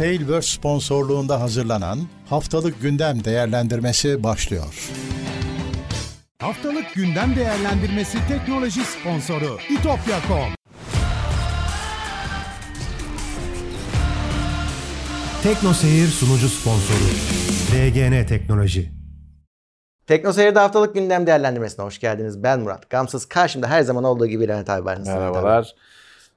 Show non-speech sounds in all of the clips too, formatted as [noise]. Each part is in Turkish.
Tailverse sponsorluğunda hazırlanan Haftalık Gündem Değerlendirmesi başlıyor. Haftalık gündem değerlendirmesi teknoloji sponsoru itopya.com. Tekno Seyir sunucu sponsoru DGN Teknoloji. Tekno Seyir'de haftalık gündem değerlendirmesine hoş geldiniz. Ben Murat. Gamsız karşımda her zaman olduğu gibi Levent abi var. Merhabalar.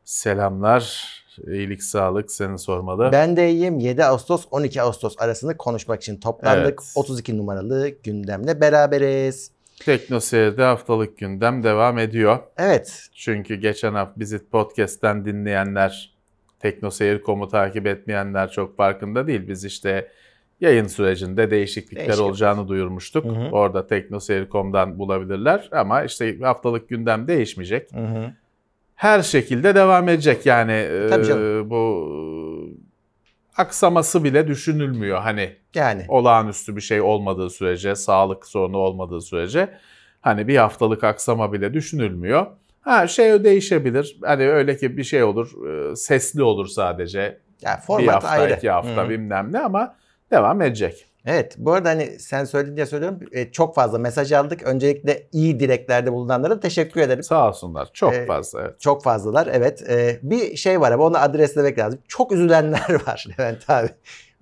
Selamlar. İyilik, sağlık senin sormalı. Ben de iyiyim. 7 Ağustos 12 Ağustos arasında konuşmak için toplandık. Evet. 32 numaralı gündemle beraberiz. Tekno Seyir'de haftalık gündem devam ediyor. Evet. Çünkü geçen hafta bizi podcast'ten dinleyenler, Tekno Seyir.com'u takip etmeyenler çok farkında değil. Biz işte yayın sürecinde değişiklikler Değişik. olacağını duyurmuştuk. Hı hı. Orada teknoseyir.com'dan bulabilirler ama işte haftalık gündem değişmeyecek. Hı hı. Her şekilde devam edecek yani e, bu aksaması bile düşünülmüyor hani yani olağanüstü bir şey olmadığı sürece, sağlık sorunu olmadığı sürece hani bir haftalık aksama bile düşünülmüyor. Ha şey değişebilir. Hani öyle ki bir şey olur, sesli olur sadece. Yani format bir hafta, ayrı. iki hafta Hı-hı. bilmem ne ama devam edecek. Evet bu arada hani sen söyledin diye söylüyorum e, çok fazla mesaj aldık. Öncelikle iyi dileklerde bulunanlara teşekkür ederim. Sağ olsunlar çok ee, fazla evet. Çok fazlalar evet. Ee, bir şey var ama onu adreslemek lazım. Çok üzülenler [laughs] var Levent abi.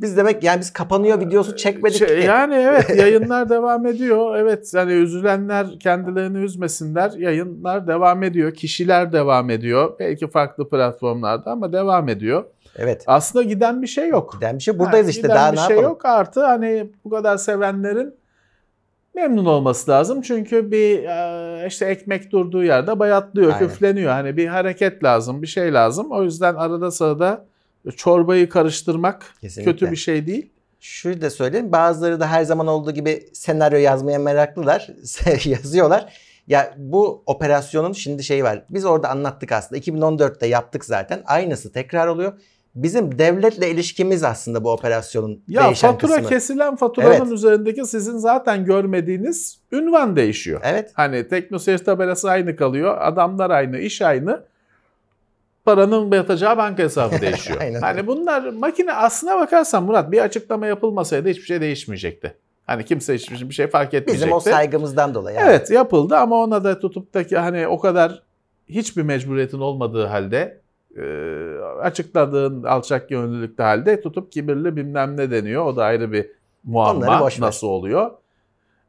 Biz demek yani biz kapanıyor videosu çekmedik şey, ki. Yani evet [laughs] yayınlar devam ediyor. Evet yani üzülenler kendilerini üzmesinler. Yayınlar devam ediyor. Kişiler devam ediyor. Belki farklı platformlarda ama devam ediyor. Evet. Aslında giden bir şey yok. Giden bir şey buradayız yani işte daha bir ne şey yapalım? yok artı hani bu kadar sevenlerin memnun olması lazım. Çünkü bir e, işte ekmek durduğu yerde bayatlıyor, Aynen. küfleniyor. Hani bir hareket lazım, bir şey lazım. O yüzden arada sırada çorbayı karıştırmak Kesinlikle. kötü bir şey değil. Şunu da söyleyeyim. Bazıları da her zaman olduğu gibi senaryo yazmaya meraklılar. [laughs] yazıyorlar. Ya bu operasyonun şimdi şeyi var. Biz orada anlattık aslında. 2014'te yaptık zaten. Aynısı tekrar oluyor bizim devletle ilişkimiz aslında bu operasyonun ya, değişen fatura kısmı. kesilen faturanın evet. üzerindeki sizin zaten görmediğiniz ünvan değişiyor. Evet. Hani teknoseyir tabelası aynı kalıyor. Adamlar aynı, iş aynı. Paranın yatacağı banka hesabı [laughs] değişiyor. Aynen. Hani bunlar makine aslına bakarsan Murat bir açıklama yapılmasaydı hiçbir şey değişmeyecekti. Hani kimse hiçbir şey fark etmeyecekti. Bizim o saygımızdan dolayı. Yani. Evet yapıldı ama ona da tutup da ki hani o kadar hiçbir mecburiyetin olmadığı halde açıkladığın alçak gönüllülükte halde tutup kibirli bilmem ne deniyor. O da ayrı bir muamma. Nasıl oluyor?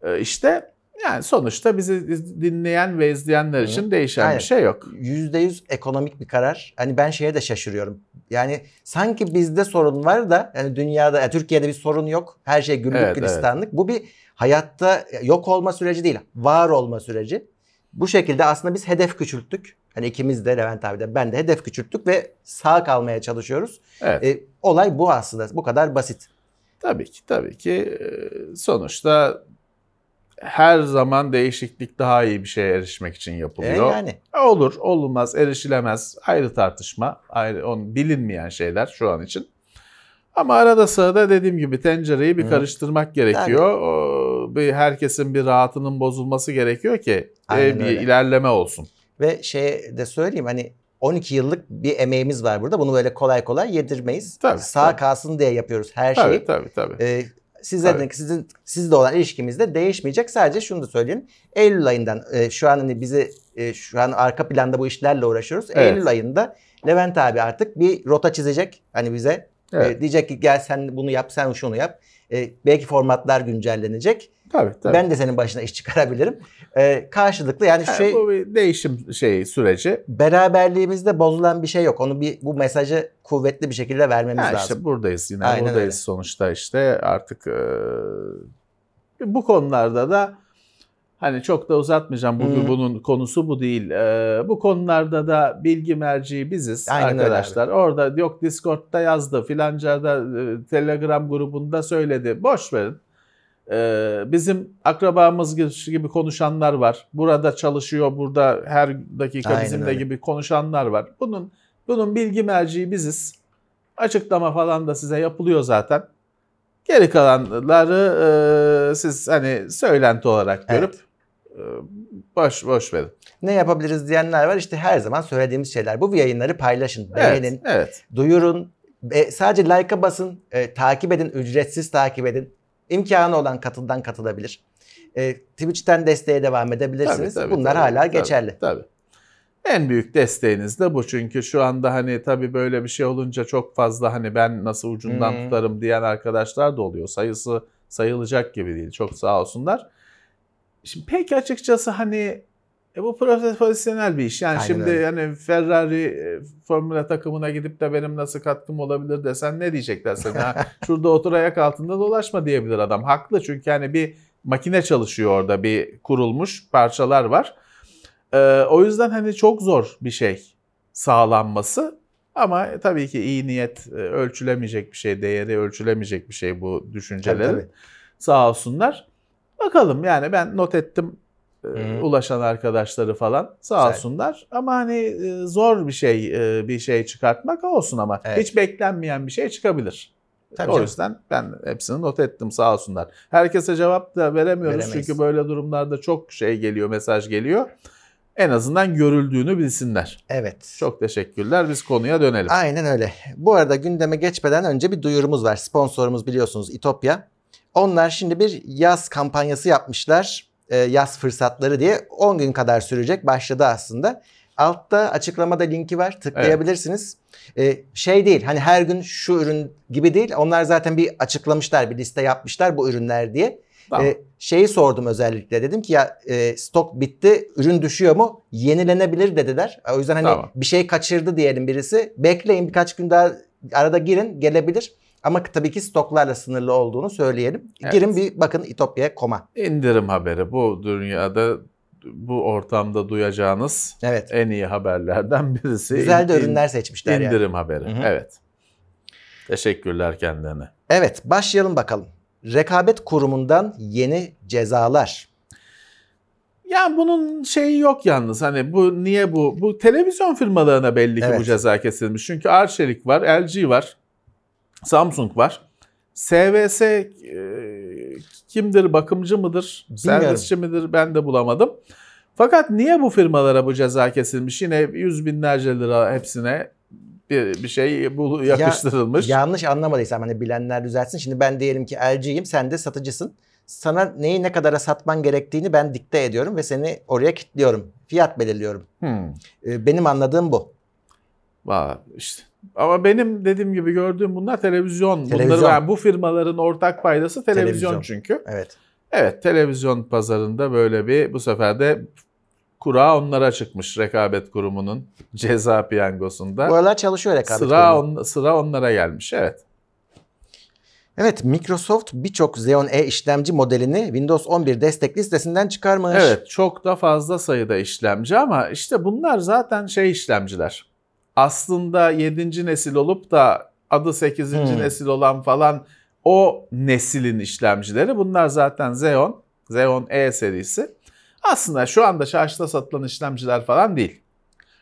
E, işte yani sonuçta bizi dinleyen ve izleyenler için değişen Aynen. bir şey yok. %100 ekonomik bir karar. Hani ben şeye de şaşırıyorum. Yani sanki bizde sorun var da yani dünyada, yani Türkiye'de bir sorun yok. Her şey güllük evet, gülistanlık. Evet. Bu bir hayatta yok olma süreci değil, var olma süreci. Bu şekilde aslında biz hedef küçülttük. Hani ikimiz de Levent abi de ben de hedef küçülttük ve sağ kalmaya çalışıyoruz. Evet. E, olay bu aslında. Bu kadar basit. Tabii ki tabii ki e, sonuçta her zaman değişiklik daha iyi bir şeye erişmek için yapılıyor. E yani. Olur, olmaz, erişilemez. Ayrı tartışma, ayrı on bilinmeyen şeyler şu an için. Ama arada sırada dediğim gibi tencereyi bir Hı. karıştırmak gerekiyor. O, bir herkesin bir rahatının bozulması gerekiyor ki e, bir öyle. ilerleme olsun. Ve şey de söyleyeyim hani 12 yıllık bir emeğimiz var burada. Bunu böyle kolay kolay yedirmeyiz. Tabii, Sağ tabii. kalsın diye yapıyoruz her şeyi. Tabii tabii. tabii. Ee, sizlerin sizin sizle olan ilişkimiz de değişmeyecek. Sadece şunu da söyleyeyim. Eylül ayından e, şu an hani bizi e, şu an arka planda bu işlerle uğraşıyoruz. Evet. Eylül ayında Levent abi artık bir rota çizecek hani bize. E, evet. E, diyecek ki gel sen bunu yap, sen şunu yap. E, belki formatlar güncellenecek. Tabii, tabii. Ben de senin başına iş çıkarabilirim. Ee, karşılıklı yani şu şey... Bu bir değişim şey süreci. Beraberliğimizde bozulan bir şey yok. Onu bir bu mesajı kuvvetli bir şekilde vermemiz ha, lazım. İşte buradayız yine Aynen buradayız öyle. sonuçta işte artık e, bu konularda da hani çok da uzatmayacağım bugün hmm. bunun konusu bu değil. E, bu konularda da bilgi merci biziz Aynen arkadaşlar. Orada yok Discord'da yazdı filanca da e, Telegram grubunda söyledi. Boş verin. Ee, bizim akrabamız gibi konuşanlar var. Burada çalışıyor, burada her dakika Aynen bizimle öyle. gibi konuşanlar var. Bunun bunun bilgi merciği biziz. Açıklama falan da size yapılıyor zaten. Geri kalanları e, siz hani söylenti olarak görüp evet. E, boş boş verin. Ne yapabiliriz diyenler var. İşte her zaman söylediğimiz şeyler. Bu yayınları paylaşın, beğenin, evet, evet. duyurun, E, sadece like'a basın, e, takip edin, ücretsiz takip edin. İmkanı olan katıldan katılabilir. E, Twitch'ten desteğe devam edebilirsiniz. Tabii, tabii, Bunlar tabii, hala tabii, geçerli. Tabii. En büyük desteğiniz de bu çünkü şu anda hani tabii böyle bir şey olunca çok fazla hani ben nasıl ucundan Hmm. tutarım diyen arkadaşlar da oluyor. Sayısı sayılacak gibi değil. Çok sağ olsunlar. Şimdi pek açıkçası hani e bu profesyonel bir iş. Yani Aynen şimdi öyle. hani Ferrari e, Formula takımına gidip de benim nasıl katkım olabilir desen ne diyecekler sana? [laughs] Şurada otur ayak altında dolaşma diyebilir adam. Haklı çünkü hani bir makine çalışıyor orada bir kurulmuş parçalar var. Ee, o yüzden hani çok zor bir şey sağlanması. Ama tabii ki iyi niyet e, ölçülemeyecek bir şey, değeri ölçülemeyecek bir şey bu düşüncelerin. Tabii, tabii. Sağ olsunlar. Bakalım yani ben not ettim Hı. ulaşan arkadaşları falan sağ Güzel. olsunlar. Ama hani e, zor bir şey e, bir şey çıkartmak olsun ama Evet. hiç beklenmeyen bir şey çıkabilir. Tabii o canım. yüzden ben hepsini not ettim sağ olsunlar. Herkese cevap da veremiyoruz Veremeyiz. çünkü böyle durumlarda çok şey geliyor, mesaj geliyor. En azından görüldüğünü bilsinler. Evet. Çok teşekkürler. Biz konuya dönelim. Aynen öyle. Bu arada gündeme geçmeden önce bir duyurumuz var. Sponsorumuz biliyorsunuz İtopya. Onlar şimdi bir yaz kampanyası yapmışlar. Ee, yaz fırsatları diye 10 gün kadar sürecek. Başladı aslında. Altta açıklamada linki var. Tıklayabilirsiniz. Ee, şey değil hani her gün şu ürün gibi değil. Onlar zaten bir açıklamışlar, bir liste yapmışlar bu ürünler diye. Tamam. Ee, şeyi sordum özellikle dedim ki ya e, stok bitti ürün düşüyor mu yenilenebilir dediler. O yüzden hani Tamam. bir şey kaçırdı diyelim birisi bekleyin birkaç gün daha arada girin gelebilir. Ama tabii ki stoklarla sınırlı olduğunu söyleyelim. Evet. Girin bir bakın İtopya.com'a. İndirim haberi bu dünyada bu ortamda duyacağınız Evet. en iyi haberlerden birisi. Güzel de ürünler seçmişler yani. İndirim haberi. Hı hı. Evet. Teşekkürler kendilerine. Evet başlayalım bakalım. Rekabet kurumundan yeni cezalar. Ya bunun şeyi yok yalnız hani bu niye bu bu televizyon firmalarına belli ki Evet. bu ceza kesilmiş. Çünkü Arçelik var, LG var, Samsung var. SVS e, kimdir? Bakımcı mıdır? Bilmiyorum. Servisçi midir? Ben de bulamadım. Fakat niye bu firmalara bu ceza kesilmiş? Yine yüz binlerce lira hepsine bir, bir şey bu yakıştırılmış. Yanlış anlamadıysam hani bilenler düzeltsin. Şimdi ben diyelim ki LG'yim sen de satıcısın. Sana neyi ne kadara satman gerektiğini ben dikte ediyorum ve seni oraya kilitliyorum. Fiyat belirliyorum. Hmm. Ee, Benim anladığım bu. Vay işte. Ama benim dediğim gibi gördüğüm bunlar televizyon. Televizyon. Bunları yani bu firmaların ortak paydası televizyon, Televizyon. çünkü. Evet. Evet televizyon pazarında böyle bir bu sefer de kura onlara çıkmış rekabet kurumunun [laughs] ceza piyangosunda. Bu aralar çalışıyor rekabet Sıra kurumu. on, sıra onlara gelmiş. Evet. Evet Microsoft birçok Xeon E işlemci modelini Windows 11 destekli listesinden çıkarmış. Evet çok da fazla sayıda işlemci ama işte bunlar zaten şey işlemciler. Aslında 7. nesil olup da adı 8. Hmm. nesil olan falan o neslin işlemcileri. Bunlar zaten Xeon, Xeon E serisi. Aslında şu anda çarşıda satılan işlemciler falan değil.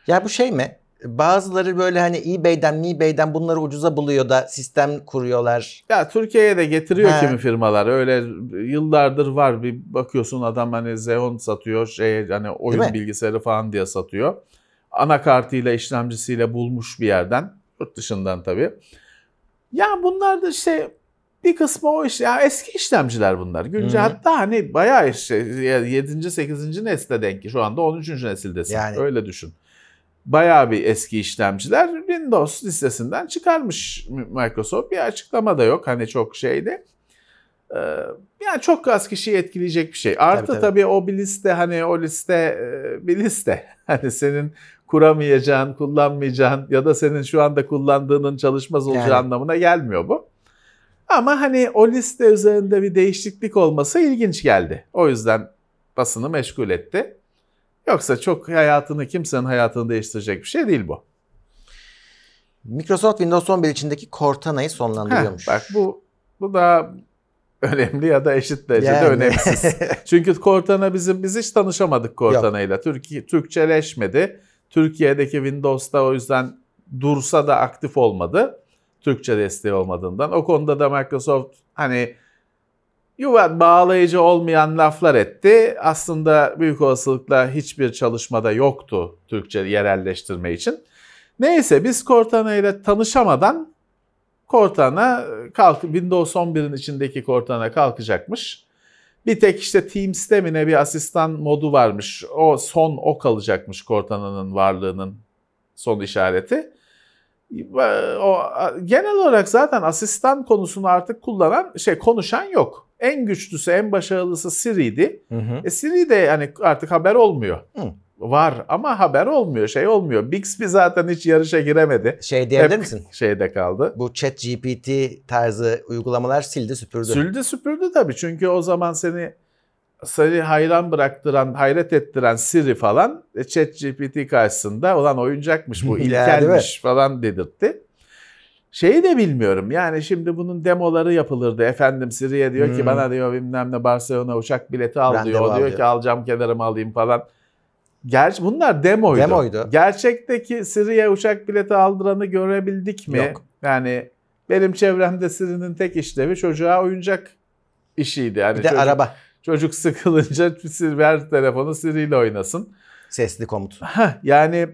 Ya bu şey mi? Bazıları böyle hani eBay'den, eBay'den bunları ucuza buluyor da sistem kuruyorlar. Ya Türkiye'ye de getiriyor He. kimi firmalar. Öyle yıllardır var. Bir bakıyorsun adam hani Xeon satıyor, şey hani oyun bilgisayarı falan diye satıyor. Anakartıyla, işlemcisiyle bulmuş bir yerden. Yurt dışından tabii. Ya bunlar da işte bir kısmı o iş ya eski işlemciler bunlar. Güncel hı. hatta hani bayağı işte 7. 8. nesle denk. Şu anda 13. nesildesin. Yani. Öyle düşün. Bayağı bir eski işlemciler Windows listesinden çıkarmış Microsoft. Bir açıklama da yok hani çok şeyde. Ee, yani çok az kişiyi etkileyecek bir şey. Artı Tabii, tabii, tabii. o bir liste hani o liste e, bir liste. [laughs] Hani senin kuramayacağın, kullanmayacağın ya da senin şu anda kullandığının çalışmaz olacağı Yani. anlamına gelmiyor bu. Ama hani o liste üzerinde bir değişiklik olması ilginç geldi. O yüzden basını meşgul etti. Yoksa çok hayatını kimsenin hayatını değiştirecek bir şey değil bu. Microsoft Windows 11 içindeki Cortana'yı Heh, sonlandırıyormuş. bak bu bu da önemli ya da eşit derecede Yani. önemsiz. [laughs] Çünkü Cortana bizim biz hiç tanışamadık Cortana'yla. Türkiye Türkçeleşmedi. Türkiye'deki Windows'ta o yüzden dursa da aktif olmadı. Türkçe desteği olmadığından. O konuda da Microsoft hani yuva bağlayıcı olmayan laflar etti. Aslında büyük olasılıkla hiçbir çalışmada yoktu Türkçe yerelleştirme için. Neyse biz Cortana ile tanışamadan Cortana kalk Windows 11'in içindeki Cortana kalkacakmış. Bir tek işte Teams'te mi ne bir asistan modu varmış. O son o kalacakmış Cortana'nın varlığının son işareti. O genel olarak zaten asistan konusunu artık kullanan şey konuşan yok. En güçlüsü, en başarılısı Siri'ydi. Hı hı. E Siri de yani artık haber olmuyor. Hı. Var ama haber olmuyor, şey olmuyor. Bixby zaten hiç yarışa giremedi. Şey diyebilir Hep misin? Şeyde kaldı. Bu chat GPT tarzı uygulamalar sildi süpürdü. Sildi süpürdü tabii çünkü o zaman seni seni hayran bıraktıran, hayret ettiren Siri falan e, chat GPT karşısında olan oyuncakmış bu, [laughs] ilkelmiş falan dedirtti. Şeyi de bilmiyorum yani şimdi bunun demoları yapılırdı. Efendim Siri'ye diyor hmm. ki bana diyor bilmem ne Barcelona uçak bileti al diyor. O diyor ki alacağım kenarımı alayım falan. Gerçi bunlar demoydu. Demoydu. Gerçekteki Siri'ye uçak bileti aldıranı görebildik mi? Yok. Yani benim çevremde Siri'nin tek işlevi çocuğa oyuncak işiydi. Yani bir de çocuk, araba. Çocuk sıkılınca ver telefonu Siri ile oynasın. Sesli komut. Heh, yani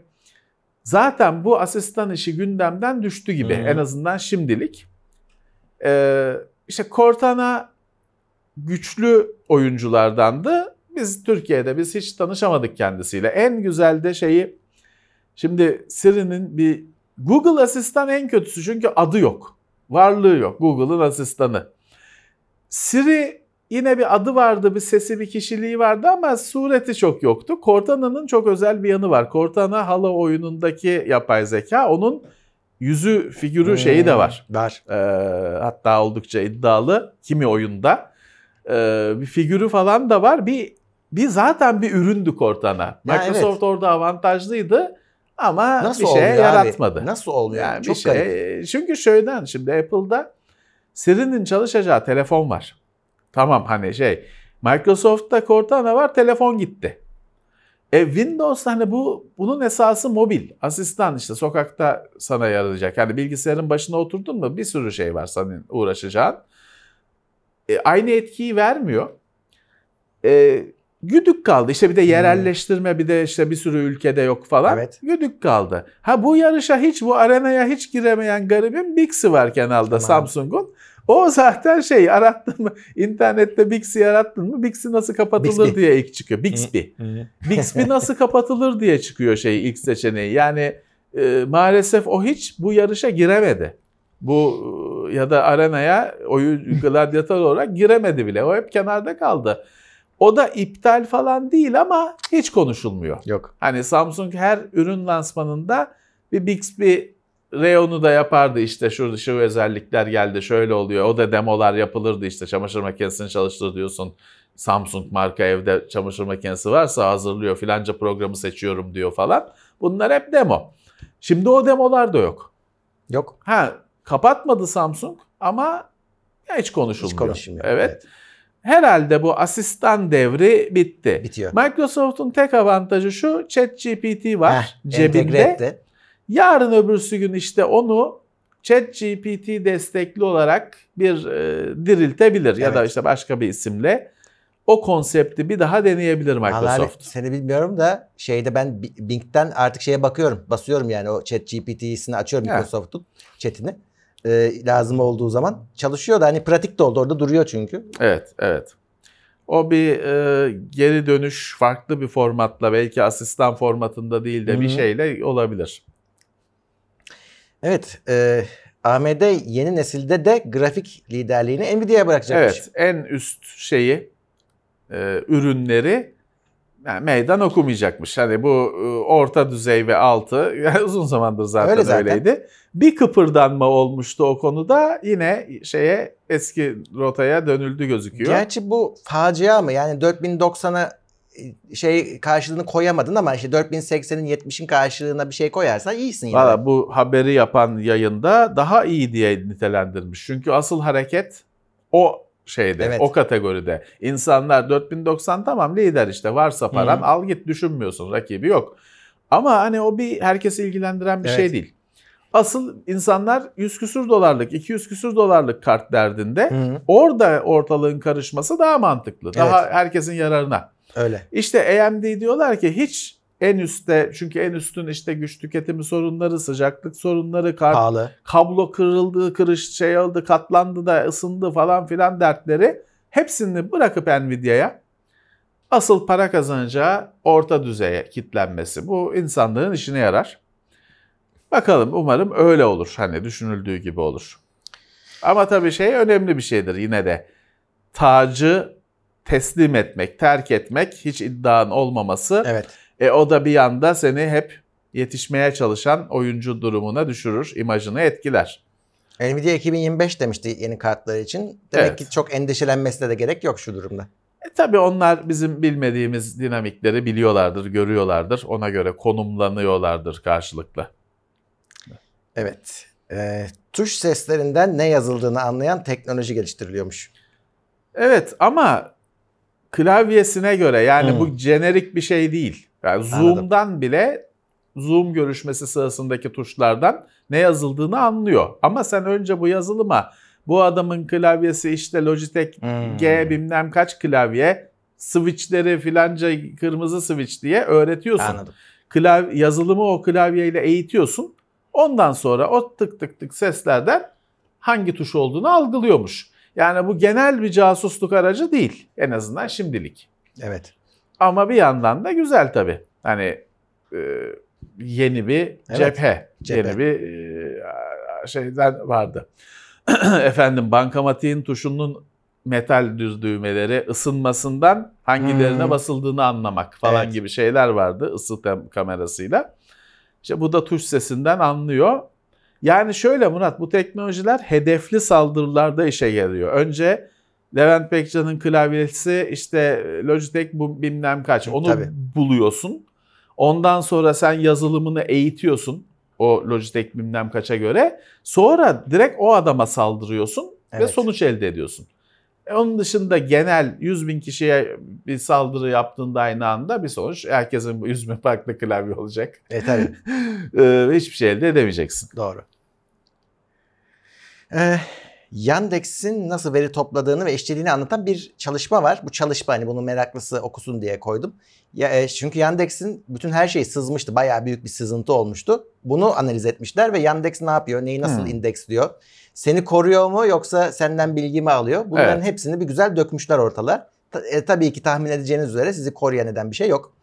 zaten bu asistan işi gündemden düştü gibi hmm. en azından şimdilik. Ee, işte Cortana güçlü oyunculardandı. Biz Türkiye'de biz hiç tanışamadık kendisiyle. En güzel de şeyi şimdi Siri'nin bir Google asistan en kötüsü çünkü adı yok. Varlığı yok. Google'ın asistanı. Siri yine bir adı vardı, bir sesi, bir kişiliği vardı ama sureti çok yoktu. Cortana'nın çok özel bir yanı var. Cortana Halo oyunundaki yapay zeka onun yüzü, figürü hmm, şeyi de var. Var. Ee, hatta oldukça iddialı kimi oyunda. Ee, bir figürü falan da var. Bir bir zaten bir üründü Cortana. Microsoft evet. orada avantajlıydı ama Nasıl bir şey yaratmadı. Abi? Nasıl oluyor? Yani Çok bir şey. Garip. Çünkü şöyden şimdi Apple'da Siri'nin çalışacağı telefon var. Tamam hani şey Microsoft'ta Cortana var telefon gitti. E Windows hani bu bunun esası mobil. Asistan işte sokakta sana yarayacak. Yani bilgisayarın başına oturdun mu bir sürü şey var senin uğraşacağın. E, aynı etkiyi vermiyor. E, güdük kaldı. İşte bir de yerelleştirme bir de işte bir sürü ülkede yok falan. Evet. Güdük kaldı. Ha bu yarışa hiç bu arenaya hiç giremeyen garibim Bixi var kenalda tamam. Samsung'un. O zaten şey arattın mı internette Bixi arattın mı Bixi nasıl kapatılır Bixby. diye ilk çıkıyor. Bixby. Bixby [laughs] nasıl kapatılır diye çıkıyor şey ilk seçeneği. Yani e, maalesef o hiç bu yarışa giremedi. Bu e, ya da arenaya oyun gladyatör olarak giremedi bile. O hep kenarda kaldı. O da iptal falan değil ama hiç konuşulmuyor. Yok. Hani Samsung her ürün lansmanında bir Bixby Reyonu da yapardı işte şu, şu özellikler geldi şöyle oluyor. O da demolar yapılırdı işte çamaşır makinesini çalıştır diyorsun. Samsung marka evde çamaşır makinesi varsa hazırlıyor filanca programı seçiyorum diyor falan. Bunlar hep demo. Şimdi o demolar da yok. Yok. Ha kapatmadı Samsung ama hiç konuşulmuyor. Hiç konuşulmuyor. Evet. evet. Herhalde bu asistan devri bitti. Bitiyor. Microsoft'un tek avantajı şu ChatGPT var Heh, cebinde. Yarın öbürsü gün işte onu ChatGPT destekli olarak bir e, diriltebilir evet. ya da işte başka bir isimle o konsepti bir daha deneyebilir Microsoft. Vallahi seni bilmiyorum da şeyde ben Bing'den artık şeye bakıyorum. Basıyorum yani o ChatGPT'sini açıyorum evet. Microsoft'un chatini. E, lazım olduğu zaman çalışıyor da hani pratik de oldu orada duruyor çünkü. Evet, evet. O bir e, geri dönüş farklı bir formatla belki asistan formatında değil de Hı-hı. bir şeyle olabilir. Evet, e, AMD yeni nesilde de grafik liderliğini Nvidia'ya bırakacakmış. Evet, en üst şeyi, e, ürünleri yani meydan okumayacakmış. Hani bu e, orta düzey ve altı [laughs] yani uzun zamandır zaten, Öyle zaten öyleydi. Bir kıpırdanma olmuştu o konuda yine şeye eski rotaya dönüldü gözüküyor. Gerçi bu facia mı? Yani 4090'a şey karşılığını koyamadın ama işte 4080'in 70'in karşılığına bir şey koyarsan iyisin yani. Valla bu haberi yapan yayında daha iyi diye nitelendirmiş. Çünkü asıl hareket o şeyde, evet. o kategoride. İnsanlar 4090 tamam lider işte varsa paran Hı. al git düşünmüyorsun rakibi yok. Ama hani o bir herkesi ilgilendiren bir şey evet. şey değil. Asıl insanlar 100 küsür dolarlık, 200 küsür dolarlık kart derdinde. Hı. Orada ortalığın karışması daha mantıklı. Daha evet. herkesin yararına. Öyle. İşte AMD diyorlar ki hiç en üstte çünkü en üstün işte güç tüketimi sorunları, sıcaklık sorunları, kar, Pahalı. kablo kırıldı, kırış şey oldu, katlandı da ısındı falan filan dertleri hepsini bırakıp Nvidia'ya asıl para kazanacağı orta düzeye kitlenmesi. Bu insanlığın işine yarar. Bakalım umarım öyle olur. Hani düşünüldüğü gibi olur. Ama tabii şey önemli bir şeydir yine de. Tacı teslim etmek, terk etmek, hiç iddian olmaması. Evet. E o da bir yanda seni hep yetişmeye çalışan oyuncu durumuna düşürür, imajını etkiler. Nvidia 2025 demişti yeni kartları için. Demek Evet. ki çok endişelenmesine de gerek yok şu durumda. E tabii onlar bizim bilmediğimiz dinamikleri biliyorlardır, görüyorlardır. Ona göre konumlanıyorlardır karşılıklı. Evet. Ee, tuş seslerinden ne yazıldığını anlayan teknoloji geliştiriliyormuş. Evet ama klavyesine göre yani Hmm. bu jenerik bir şey değil. Yani Zoom'dan bile Zoom görüşmesi sırasındaki tuşlardan ne yazıldığını anlıyor. Ama sen önce bu yazılıma bu adamın klavyesi işte Logitech Hmm. G bilmem kaç klavye switchleri filanca kırmızı switch diye öğretiyorsun. Anladım. Klav yazılımı o klavyeyle eğitiyorsun. Ondan sonra o tık tık tık seslerden hangi tuş olduğunu algılıyormuş. Yani bu genel bir casusluk aracı değil en azından şimdilik. Evet. Ama bir yandan da güzel tabii. Hani e, yeni bir Evet, cephe, cephe. yeni bir e, şeyden vardı. [clears throat] Efendim bankamatiğin tuşunun metal düz düğmeleri ısınmasından hangilerine Hmm. basıldığını anlamak falan Evet. gibi şeyler vardı ısı kamerasıyla. İşte bu da tuş sesinden anlıyor. Yani şöyle Murat bu teknolojiler hedefli saldırılarda işe yarıyor. Önce Levent Bekcan'ın klavyesi işte Logitech bu bilmem kaç onu Tabii. buluyorsun. Ondan sonra sen yazılımını eğitiyorsun o Logitech bilmem kaça göre. Sonra direkt o adama saldırıyorsun ve Evet. sonuç elde ediyorsun. E, onun dışında genel 100 bin kişiye bir saldırı yaptığında aynı anda bir sonuç herkesin bu 100 bin farklı klavye olacak. E tabii. Ee, [laughs] hiçbir şey elde edemeyeceksin. Doğru. Ee, Yandex'in nasıl veri topladığını ve işlediğini anlatan bir çalışma var. Bu çalışma hani bunu meraklısı okusun diye koydum. Ya, e, çünkü Yandex'in bütün her şeyi sızmıştı. Bayağı büyük bir sızıntı olmuştu. Bunu analiz etmişler ve Yandex ne yapıyor? Neyi nasıl Hmm. indeksliyor? Seni koruyor mu yoksa senden bilgi mi alıyor? Bunların Evet. hepsini bir güzel dökmüşler ortalığa. Ta- e, tabii ki tahmin edeceğiniz üzere sizi koruyan eden bir şey yok.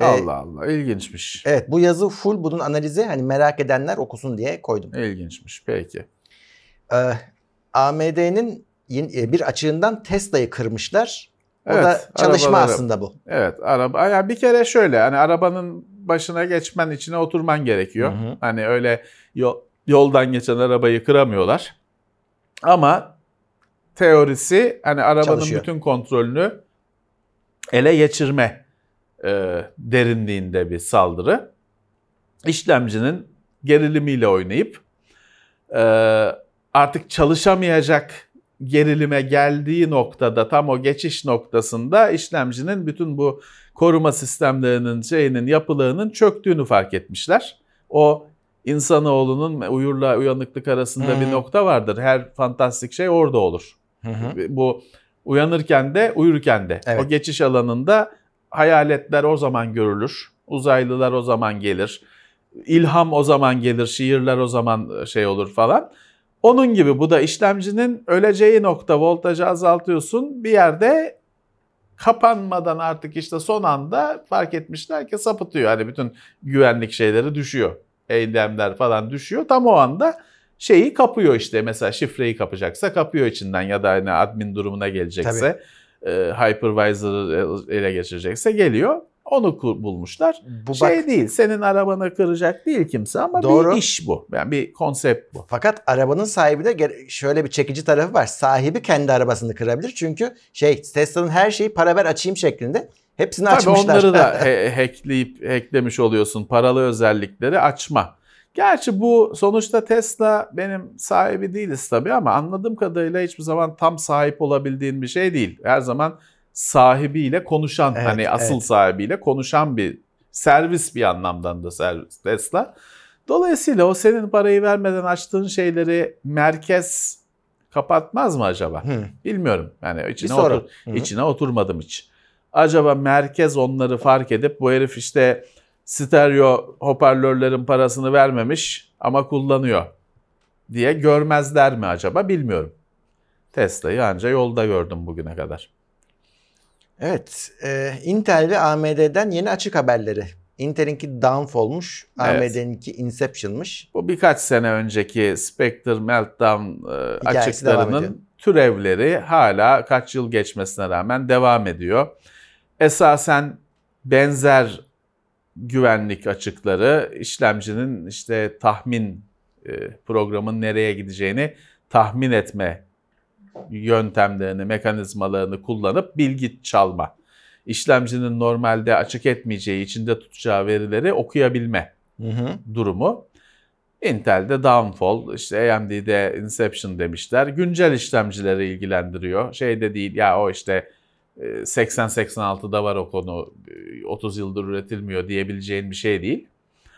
Ee, Allah Allah ilginçmiş. Evet bu yazı full bunun analizi hani merak edenler okusun diye koydum. İlginçmiş peki. Ee, AMD'nin e, bir açığından Tesla'yı kırmışlar. O Evet, da çalışma arabaları- aslında bu. Evet araba yani bir kere şöyle hani arabanın başına geçmen içine oturman gerekiyor. Hı hı. Hani öyle yol, yoldan geçen arabayı kıramıyorlar. Ama teorisi hani arabanın Çalışıyor. bütün kontrolünü ele geçirme e, derinliğinde bir saldırı. İşlemcinin gerilimiyle oynayıp e, artık çalışamayacak gerilime geldiği noktada tam o geçiş noktasında işlemcinin bütün bu koruma sistemlerinin şeyinin yapılığının çöktüğünü fark etmişler. O insanoğlunun uyurla uyanıklık arasında bir Hmm. nokta vardır. Her fantastik şey orada olur. Bu uyanırken de uyurken de Evet. o geçiş alanında hayaletler o zaman görülür. Uzaylılar o zaman gelir. İlham o zaman gelir, şiirler o zaman şey olur falan. Onun gibi bu da işlemcinin öleceği nokta voltajı azaltıyorsun. Bir yerde kapanmadan artık işte son anda fark etmişler ki sapıtıyor. Hani bütün güvenlik şeyleri düşüyor. Eylemler falan düşüyor. Tam o anda şeyi kapıyor işte mesela şifreyi kapacaksa kapıyor içinden ya da hani admin durumuna gelecekse e, hypervisor'ı ele geçirecekse geliyor. Onu bulmuşlar. Bu şey bak değil senin arabanı kıracak değil kimse ama Doğru. bir iş bu. Yani bir konsept bu. fakat arabanın sahibi de şöyle bir çekici tarafı var. Sahibi kendi arabasını kırabilir. Çünkü şey Tesla'nın her şeyi para ver açayım şeklinde. Hepsini Tabii açmışlar. onları da [laughs] hackleyip hacklemiş oluyorsun. Paralı özellikleri açma. Gerçi bu sonuçta Tesla benim sahibi değiliz tabii ama anladığım kadarıyla hiçbir zaman tam sahip olabildiğin bir şey değil. Her zaman sahibiyle konuşan Evet, hani asıl evet. sahibiyle konuşan bir servis bir anlamdan da servis Tesla. Dolayısıyla o senin parayı vermeden açtığın şeyleri merkez kapatmaz mı acaba? Hı. Bilmiyorum. Yani içine otur, hı. içine oturmadım hiç. Acaba merkez onları fark edip bu herif işte stereo hoparlörlerin parasını vermemiş ama kullanıyor diye görmezler mi acaba bilmiyorum. Tesla'yı anca yolda gördüm bugüne kadar. Evet, e, Intel ve AMD'den yeni açık haberleri. Intel'inki downfall'muş, Evet. AMD'ninki inception'mış. Bu birkaç sene önceki Spectre Meltdown e, Hikayesi açıklarının türevleri hala kaç yıl geçmesine rağmen devam ediyor. Esasen benzer güvenlik açıkları işlemcinin işte tahmin e, programın nereye gideceğini tahmin etme yöntemlerini, mekanizmalarını kullanıp bilgi çalma. İşlemcinin normalde açık etmeyeceği, içinde tutacağı verileri okuyabilme Hı hı. durumu. Intel'de Downfall, işte AMD'de Inception demişler. Güncel işlemcileri ilgilendiriyor. Şey de değil ya o işte e, 80-86'da var o konu, e, 30 yıldır üretilmiyor diyebileceğin bir şey değil.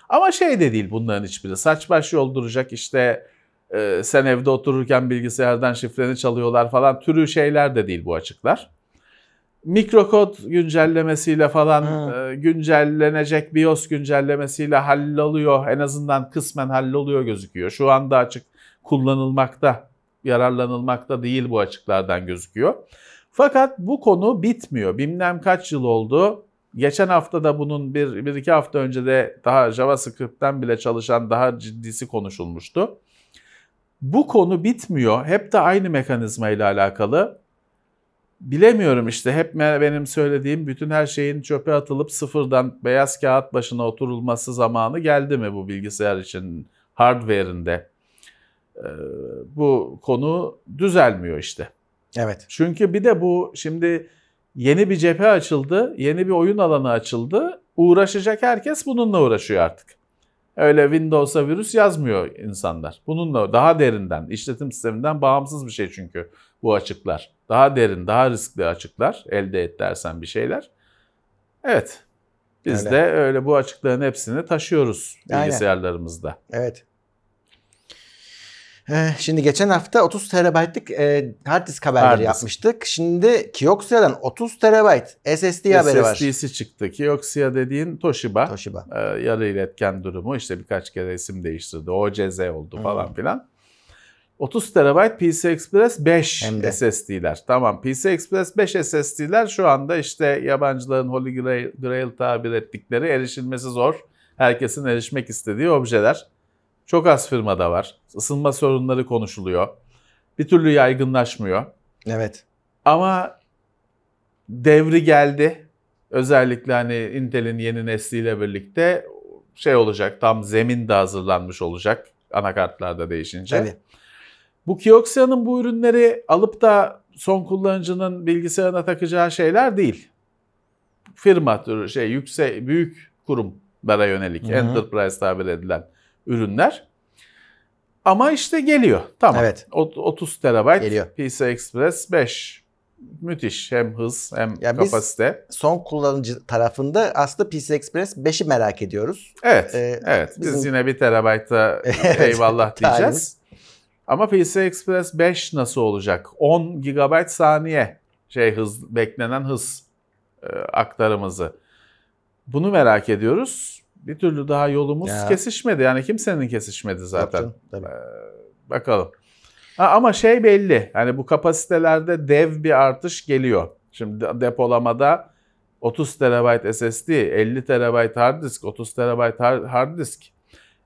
Ama şey de değil bunların hiçbiri. Saç baş yolduracak işte e, sen evde otururken bilgisayardan şifreni çalıyorlar falan türü şeyler de değil bu açıklar. Mikrokod güncellemesiyle falan e, güncellenecek BIOS güncellemesiyle halloluyor. En azından kısmen halloluyor gözüküyor. Şu anda açık kullanılmakta, yararlanılmakta değil bu açıklardan gözüküyor. Fakat bu konu bitmiyor. Bilmem kaç yıl oldu. Geçen hafta da bunun bir, bir iki hafta önce de daha JavaScript'ten bile çalışan daha ciddisi konuşulmuştu. Bu konu bitmiyor. Hep de aynı mekanizma ile alakalı. Bilemiyorum işte hep benim söylediğim bütün her şeyin çöpe atılıp sıfırdan beyaz kağıt başına oturulması zamanı geldi mi bu bilgisayar için hardware'inde? Ee, bu konu düzelmiyor işte. Evet. Çünkü bir de bu şimdi yeni bir cephe açıldı, yeni bir oyun alanı açıldı. Uğraşacak herkes bununla uğraşıyor artık. Öyle Windows'a virüs yazmıyor insanlar. Bununla daha derinden, işletim sisteminden bağımsız bir şey çünkü bu açıklar. Daha derin, daha riskli açıklar elde et dersen bir şeyler. Evet. Biz Öyle. de öyle bu açıkların hepsini taşıyoruz Aynen. bilgisayarlarımızda. Evet. Ee, Şimdi geçen hafta 30 terabaytlık e, hard disk haberleri Hard disk. yapmıştık. Şimdi Kioxia'dan 30 terabayt SSD haberi var. SSD'si çıktı. Kioxia dediğin Toshiba. Toshiba. e, yarı iletken durumu işte birkaç kere isim değiştirdi. OCZ oldu Hmm. falan filan. 30 TB PC Express 5 Hem de. SSD'ler. Tamam PC Express 5 SSD'ler şu anda işte yabancıların Holy Grail, Grail tabir ettikleri erişilmesi zor. Herkesin erişmek istediği objeler. Çok az firmada var. Isınma sorunları konuşuluyor. Bir türlü yaygınlaşmıyor. Evet. Ama devri geldi. Özellikle hani Intel'in yeni nesliyle birlikte şey olacak. Tam zemin de hazırlanmış olacak anakartlarda değişince. Tabii. Bu Kioxia'nın bu ürünleri alıp da son kullanıcının bilgisayarına takacağı şeyler değil. Firma türü şey yüksek büyük kurumlara yönelik Hı hı. enterprise tabir edilen ürünler. Ama işte geliyor. Tamam. Evet. Ot- 30 terabayt Geliyor. PC Express 5. Müthiş. Hem hız hem Ya biz- kapasite. Son kullanıcı tarafında aslında PC Express 5'i merak ediyoruz. Evet. Ee, evet. Biz bizim- yine bir terabayta [laughs] Evet, eyvallah [laughs] diyeceğiz. Ama PC Express 5 nasıl olacak? 10 GB saniye şey hız beklenen hız e, aktarımızı. Bunu merak ediyoruz. Bir türlü daha yolumuz Ya. kesişmedi. Yani kimsenin kesişmedi zaten. Yok canım, tabii. Bakalım. Ha, ama şey belli. Hani bu kapasitelerde dev bir artış geliyor. Şimdi de- depolamada 30 TB SSD, 50 TB hard disk, 30 TB har- hard disk.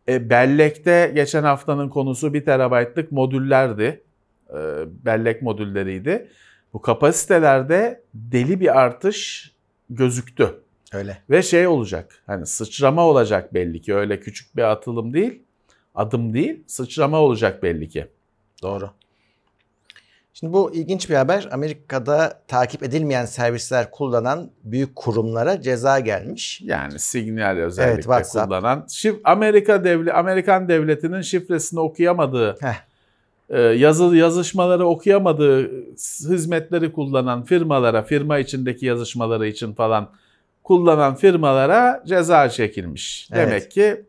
E, bellekte geçen haftanın konusu 1 TB'lık modüllerdi. E, bellek modülleriydi. Bu kapasitelerde deli bir artış gözüktü. Öyle. Ve şey olacak. Hani sıçrama olacak belli ki. Öyle küçük bir atılım değil. Adım değil. Sıçrama olacak belli ki. Doğru. Şimdi bu ilginç bir haber. Amerika'da takip edilmeyen servisler kullanan büyük kurumlara ceza gelmiş. Yani signal özellikle WhatsApp. kullanan. Şif Amerika devli Amerikan devletinin şifresini okuyamadığı, Heh. e, yazı yazışmaları okuyamadığı hizmetleri kullanan firmalara, firma içindeki yazışmaları için falan kullanan firmalara ceza çekilmiş. Evet. Demek ki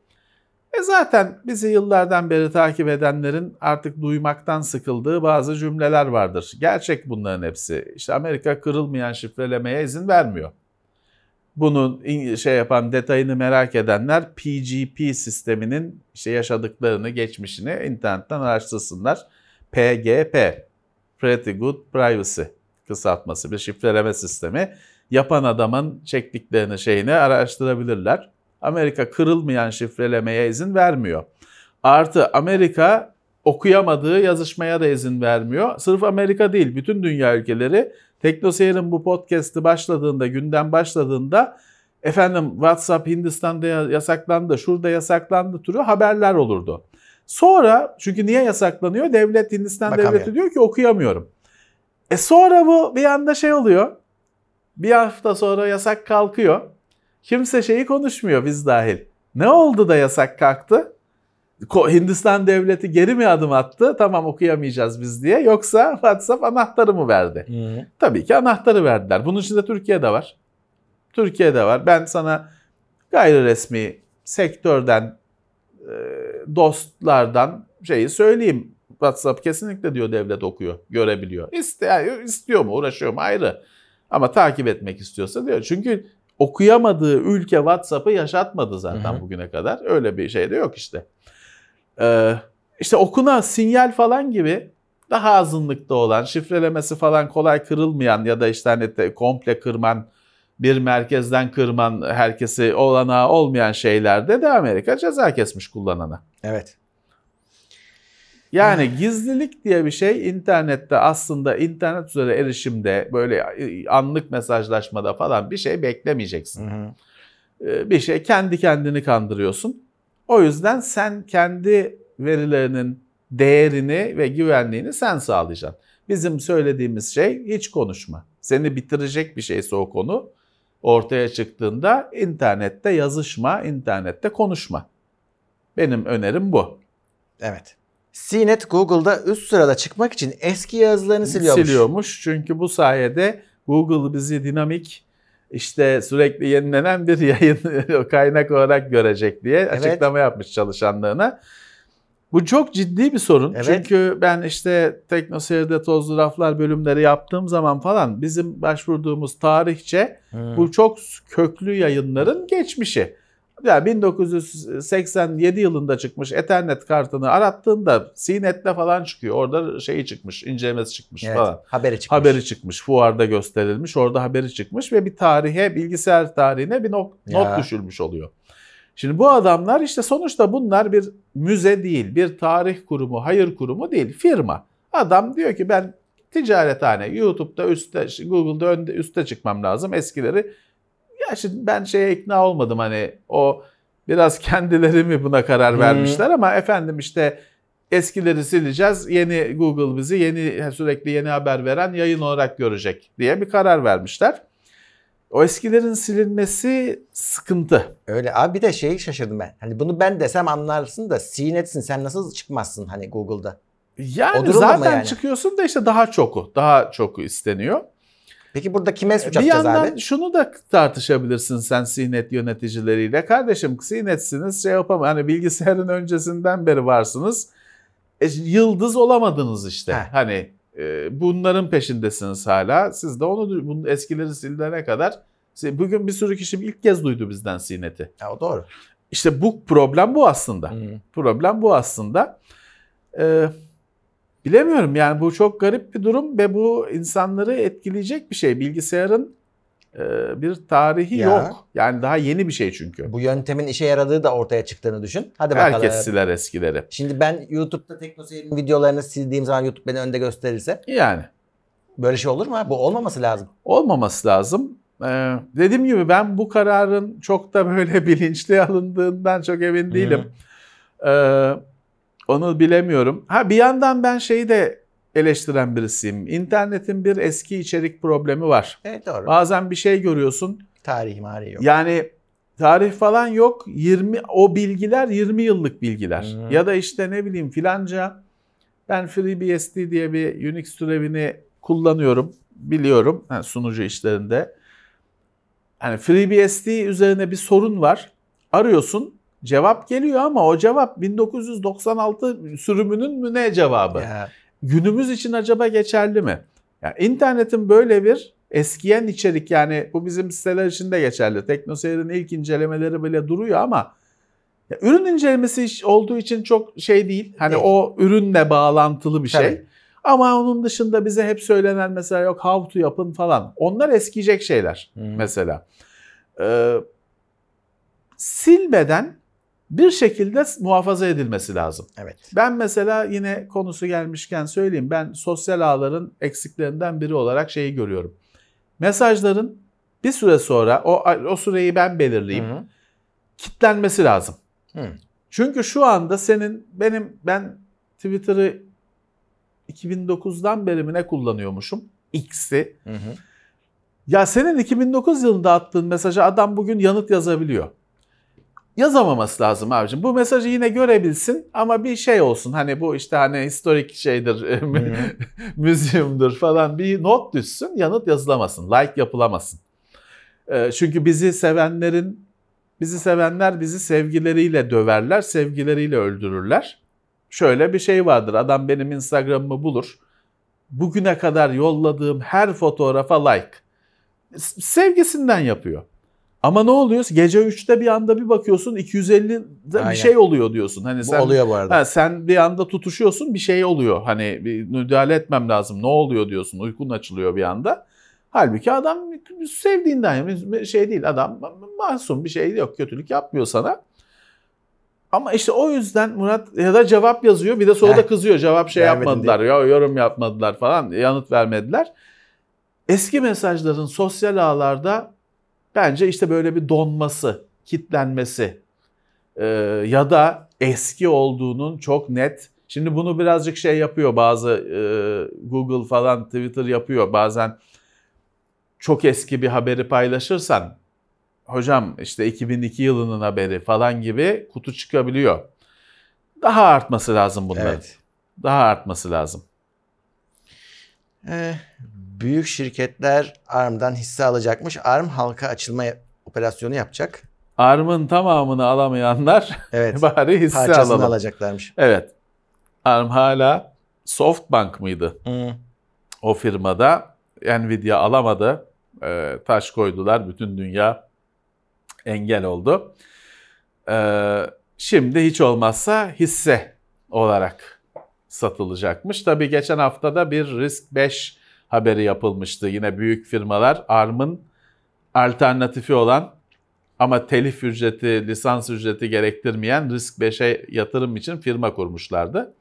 e zaten bizi yıllardan beri takip edenlerin artık duymaktan sıkıldığı bazı cümleler vardır. Gerçek bunların hepsi. İşte Amerika kırılmayan şifrelemeye izin vermiyor. Bunun şey yapan detayını merak edenler PGP sisteminin işte yaşadıklarını, geçmişini internetten araştırsınlar. PGP, Pretty Good Privacy kısaltması bir şifreleme sistemi. Yapan adamın çektiklerini şeyini araştırabilirler. Amerika kırılmayan şifrelemeye izin vermiyor. Artı Amerika okuyamadığı yazışmaya da izin vermiyor. Sırf Amerika değil bütün dünya ülkeleri TeknoSeyir'in bu podcast'ı başladığında, gündem başladığında efendim WhatsApp Hindistan'da yasaklandı, şurada yasaklandı türü haberler olurdu. Sonra çünkü niye yasaklanıyor? Devlet Hindistan Bakamıyor. devleti diyor ki okuyamıyorum. E sonra bu bir anda şey oluyor. Bir hafta sonra yasak kalkıyor. Kimse şeyi konuşmuyor biz dahil. Ne oldu da yasak kalktı? Hindistan devleti geri mi adım attı? Tamam okuyamayacağız biz diye. Yoksa WhatsApp anahtarı mı verdi? Hı. Tabii ki anahtarı verdiler. Bunun içinde Türkiye'de var. Türkiye'de var. Ben sana gayri resmi sektörden e, dostlardan şeyi söyleyeyim. WhatsApp kesinlikle diyor devlet okuyor, görebiliyor. İstiyor, istiyor mu, uğraşıyor mu ayrı. Ama takip etmek istiyorsa diyor. Çünkü okuyamadığı ülke WhatsApp'ı yaşatmadı zaten Hı-hı. bugüne kadar. Öyle bir şey de yok işte. Ee, işte okuna sinyal falan gibi daha azınlıkta olan, şifrelemesi falan kolay kırılmayan ya da işte hani komple kırman, bir merkezden kırman, herkesi olanağı olmayan şeylerde de Amerika ceza kesmiş kullanana. Evet. Yani gizlilik diye bir şey internette aslında internet üzere erişimde böyle anlık mesajlaşmada falan bir şey beklemeyeceksin. Ee, bir şey kendi kendini kandırıyorsun. O yüzden sen kendi verilerinin değerini ve güvenliğini sen sağlayacaksın. Bizim söylediğimiz şey hiç konuşma. Seni bitirecek bir şeyse o konu ortaya çıktığında internette yazışma, internette konuşma. Benim önerim bu. Evet. CNET Google'da üst sırada çıkmak için eski yazılarını siliyormuş. Siliyormuş çünkü bu sayede Google bizi dinamik işte sürekli yenilenen bir [laughs] yayın kaynak olarak görecek diye evet. açıklama yapmış çalışanlarına. Bu çok ciddi bir sorun. Evet. Çünkü ben işte Teknoseyir'de Tozlu Raflar bölümleri yaptığım zaman falan bizim başvurduğumuz tarihçe hmm. bu çok köklü yayınların geçmişi. Ya 1987 yılında çıkmış Ethernet kartını arattığında CNET'le falan çıkıyor. Orada şeyi çıkmış, incelemesi çıkmış evet, falan. Haberi çıkmış. Haberi çıkmış. Fuarda gösterilmiş. Orada haberi çıkmış ve bir tarihe, bilgisayar tarihine bir not, not düşülmüş oluyor. Şimdi bu adamlar işte sonuçta bunlar bir müze değil, bir tarih kurumu, hayır kurumu değil, firma. Adam diyor ki ben ticarethane, YouTube'da üstte, Google'da önde, üstte çıkmam lazım. Eskileri ya şimdi ben şeye ikna olmadım hani o biraz [laughs] kendileri mi buna karar vermişler hmm. ama efendim işte eskileri sileceğiz. Yeni Google bizi yeni sürekli yeni haber veren yayın olarak görecek diye bir karar vermişler. O eskilerin silinmesi sıkıntı. Öyle abi bir de şeyi şaşırdım ben. Hani bunu ben desem anlarsın da CNET'sin sen nasıl çıkmazsın hani Google'da? Yani zaten yani? çıkıyorsun da işte daha çoku, daha çoku isteniyor. Peki burada kime suç atacağız abi? Bir yandan abi? şunu da tartışabilirsin sen CNET yöneticileriyle. Kardeşim CNET'siniz şey yapamam. Hani bilgisayarın öncesinden beri varsınız. E, yıldız olamadınız işte. Heh. Hani e, bunların peşindesiniz hala. Siz de onu bunun eskileri sildirene kadar bugün bir sürü kişi ilk kez duydu bizden CNET'i. Ya o doğru. İşte bu problem bu aslında. Hmm. Problem bu aslında. Ee, Bilemiyorum yani bu çok garip bir durum ve bu insanları etkileyecek bir şey. Bilgisayarın e, bir tarihi ya. yok. Yani daha yeni bir şey çünkü. Bu yöntemin işe yaradığı da ortaya çıktığını düşün. Hadi bakalım. Herkes siler eskileri. Şimdi ben YouTube'da TeknoSeyir'in videolarını sildiğim zaman YouTube beni önde gösterirse. Yani. Böyle şey olur mu? Bu olmaması lazım. Olmaması lazım. Ee, dediğim gibi ben bu kararın çok da böyle [laughs] bilinçli alındığından çok emin değilim. Ee, onu bilemiyorum. Ha bir yandan ben şeyi de eleştiren birisiyim. İnternetin bir eski içerik problemi var. Evet doğru. Bazen bir şey görüyorsun. Tarih mari yok. Yani tarih falan yok. 20 o bilgiler 20 yıllık bilgiler. Hı-hı. Ya da işte ne bileyim filanca ben FreeBSD diye bir Unix türevini kullanıyorum. Biliyorum yani sunucu işlerinde. Hani FreeBSD üzerine bir sorun var. Arıyorsun Cevap geliyor ama o cevap 1996 sürümünün mü ne cevabı? Ya. Günümüz için acaba geçerli mi? Yani internetin böyle bir eskiyen içerik yani bu bizim siteler için de geçerli. TeknoSeyir'in ilk incelemeleri bile duruyor ama ya, ürün incelemesi olduğu için çok şey değil. Hani Değil. o ürünle bağlantılı bir şey. Tabii. Ama onun dışında bize hep söylenen mesela yok how to yapın falan. Onlar eskiyecek şeyler Hı. mesela. Ee, silmeden bir şekilde muhafaza edilmesi lazım. Evet. Ben mesela yine konusu gelmişken söyleyeyim. Ben sosyal ağların eksiklerinden biri olarak şeyi görüyorum. Mesajların bir süre sonra o o süreyi ben belirleyeyim. Hı hı. Kitlenmesi lazım. Hı. Çünkü şu anda senin benim ben Twitter'ı 2009'dan beri mi ne kullanıyormuşum? X'i. Hı hı. Ya senin 2009 yılında attığın mesaja adam bugün yanıt yazabiliyor. Yazamaması lazım abicim. Bu mesajı yine görebilsin ama bir şey olsun. Hani bu işte hani historik şeydir, [laughs] müzyumdur falan bir not düşsün. Yanıt yazılamasın, like yapılamasın. Ee, Çünkü bizi sevenlerin, bizi sevenler bizi sevgileriyle döverler, sevgileriyle öldürürler. Şöyle bir şey vardır. Adam benim Instagram'ımı bulur. Bugüne kadar yolladığım her fotoğrafa like. Sevgisinden yapıyor. Ama ne oluyor? Gece 3'te bir anda bir bakıyorsun 250 'de Aynen. bir şey oluyor diyorsun. Hani Bu sen oluyor bu arada. Ha, sen bir anda tutuşuyorsun bir şey oluyor. Hani bir müdahale etmem lazım. Ne oluyor diyorsun. Uykun açılıyor bir anda. Halbuki adam sevdiğinden şey değil. Adam masum bir şey yok. Kötülük yapmıyor sana. Ama işte o yüzden Murat ya da cevap yazıyor bir de sonra da kızıyor. Cevap şey Vermedin yapmadılar. Ya yorum yapmadılar falan. Yanıt vermediler. Eski mesajların sosyal ağlarda bence işte böyle bir donması, kitlenmesi e, ya da eski olduğunun çok net. Şimdi bunu birazcık şey yapıyor bazı e, Google falan Twitter yapıyor. Bazen çok eski bir haberi paylaşırsan hocam işte 2002 yılının haberi falan gibi kutu çıkabiliyor. Daha artması lazım bunların. Evet. Daha artması lazım. Ee, büyük şirketler ARM'dan hisse alacakmış. ARM halka açılma operasyonu yapacak. ARM'ın tamamını alamayanlar Evet. [laughs] bari hisse parçasını alalım. alacaklarmış. Evet. ARM hala Softbank mıydı? Hı. O firmada Nvidia alamadı. Ee, taş koydular. Bütün dünya engel oldu. Ee, şimdi hiç olmazsa hisse olarak satılacakmış. Tabii geçen haftada bir Risk 5 haberi yapılmıştı. Yine büyük firmalar ARM'ın alternatifi olan ama telif ücreti, lisans ücreti gerektirmeyen Risk 5'e yatırım için firma kurmuşlardı.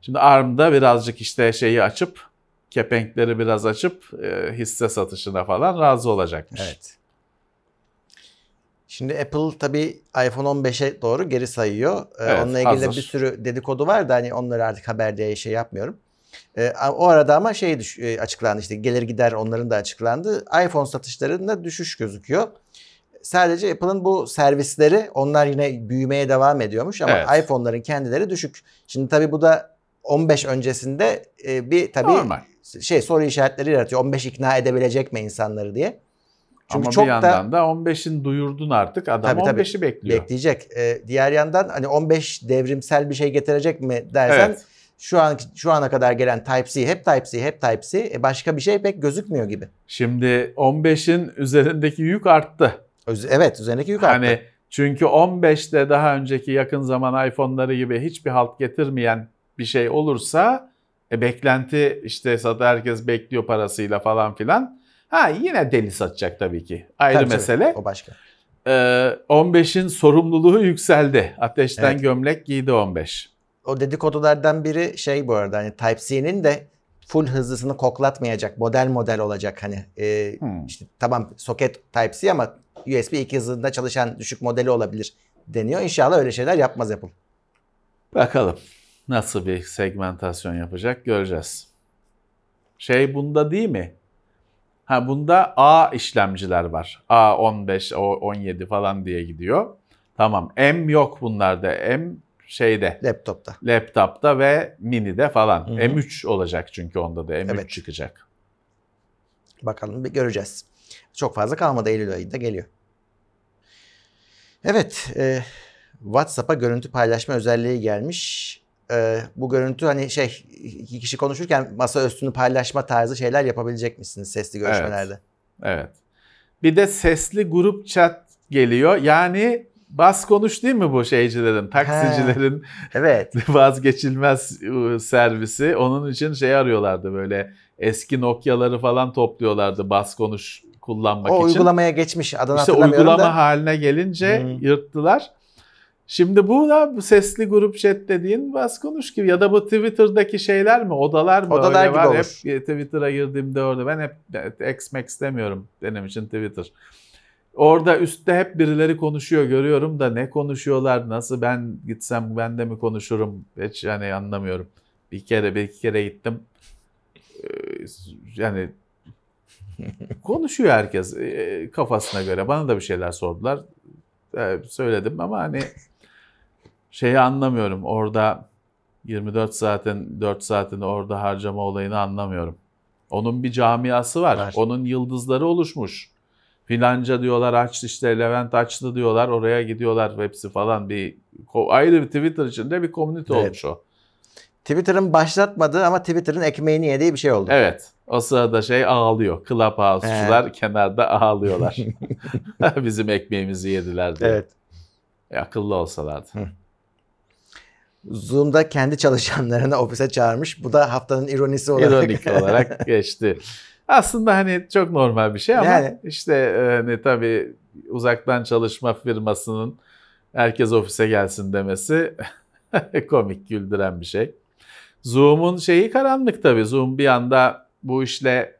Şimdi ARM'da birazcık işte şeyi açıp, kepenkleri biraz açıp e, hisse satışına falan razı olacakmış. Evet. Şimdi Apple tabii iPhone 15'e doğru geri sayıyor. Ee, Evet, Onunla ilgili de hazır. bir sürü dedikodu var da hani onları artık haber diye şey yapmıyorum. Ee, o arada ama şey düş- e, açıklandı işte gelir gider onların da açıklandı. iPhone satışlarında düşüş gözüküyor. Sadece Apple'ın bu servisleri onlar yine büyümeye devam ediyormuş ama Evet. iPhone'ların kendileri düşük. Şimdi tabii bu da 15 öncesinde e, bir tabii Normal. şey soru işaretleri yaratıyor. 15 ikna edebilecek mi insanları diye. Çünkü Ama çok bir da yandan da 15'in duyurdun artık. Adam Tabii, tabii. 15'i bekliyor. bekleyecek. Ee, diğer yandan hani 15 devrimsel bir şey getirecek mi dersen Evet. Şu an şu ana kadar gelen Type-C hep Type-C hep Type-C. E başka bir şey pek gözükmüyor gibi. Şimdi 15'in üzerindeki yük arttı. Öz- evet üzerindeki yük arttı. Hani çünkü 15'te daha önceki yakın zaman iPhone'ları gibi hiçbir halt getirmeyen bir şey olursa e, beklenti işte zaten herkes bekliyor parasıyla falan filan. Ha yine deli satacak tabii ki. Ayrı Tabii, tabii. mesele. O başka. Ee, 15'in sorumluluğu yükseldi. Ateşten Evet. gömlek giydi 15. O dedikodulardan biri şey bu arada hani Type-C'nin de full hızlısını koklatmayacak model model olacak hani e, Hmm. işte tamam soket Type-C ama USB 2 hızında çalışan düşük modeli olabilir deniyor. İnşallah öyle şeyler yapmaz Apple. Bakalım nasıl bir segmentasyon yapacak göreceğiz. Şey bunda değil mi? Ha bunda A işlemciler var. A15, O17 falan diye gidiyor. Tamam. M yok bunlarda. M şeyde Laptopta. laptopta ve mini'de falan. Hı hı. M3 olacak çünkü onda da M3 Evet. çıkacak. Bakalım bir göreceğiz. Çok fazla kalmadı Eylül ayında geliyor. Evet, e, WhatsApp'a görüntü paylaşma özelliği gelmiş. E, bu görüntü hani şey iki kişi konuşurken masa üstünü paylaşma tarzı şeyler yapabilecek misiniz sesli görüşmelerde? Evet. Bir de sesli grup chat geliyor. Yani bas konuş değil mi bu şeycilerin, taksicilerin [laughs] Evet. vazgeçilmez ıı, servisi. Onun için şey arıyorlardı böyle eski Nokia'ları falan topluyorlardı bas konuş kullanmak O için. uygulamaya geçmiş adını İşte hatırlamıyorum uygulama da. haline gelince Hı. yırttılar. Şimdi bu da bu sesli grup chat dediğin bas konuş gibi ya da bu Twitter'daki şeyler mi odalar mı Odalar öyle gibi var olur. hep Twitter'a girdiğimde orada ben hep X-Max demiyorum benim için Twitter. Orada üstte hep birileri konuşuyor görüyorum da ne konuşuyorlar nasıl ben gitsem ben de mi konuşurum hiç yani anlamıyorum. Bir kere bir iki kere gittim Ee, yani [laughs] konuşuyor herkes e, kafasına göre bana da bir şeyler sordular Ee, söyledim ama hani şeyi anlamıyorum orada 24 saatin 4 saatini orada harcama olayını anlamıyorum. Onun bir camiası var. Var. Onun yıldızları oluşmuş. Filanca diyorlar aç işte Levent açtı diyorlar oraya gidiyorlar hepsi falan bir ayrı bir Twitter içinde bir komünite Evet. olmuş o. Twitter'ın başlatmadığı ama Twitter'ın ekmeğini yediği bir şey oldu. Evet. O sırada şey ağlıyor. Clubhouse'cular kenarda ağlıyorlar. [laughs] [laughs] Bizim ekmeğimizi yediler diye. Evet. E, akıllı olsalardı. Zoom'da kendi çalışanlarını ofise çağırmış. Bu da haftanın ironisi olarak. İronik [laughs] olarak geçti. Aslında hani çok normal bir şey ama Yani. işte e, hani tabii uzaktan çalışma firmasının herkes ofise gelsin demesi [laughs] komik güldüren bir şey. Zoom'un şeyi karanlık tabii. Zoom bir anda bu işle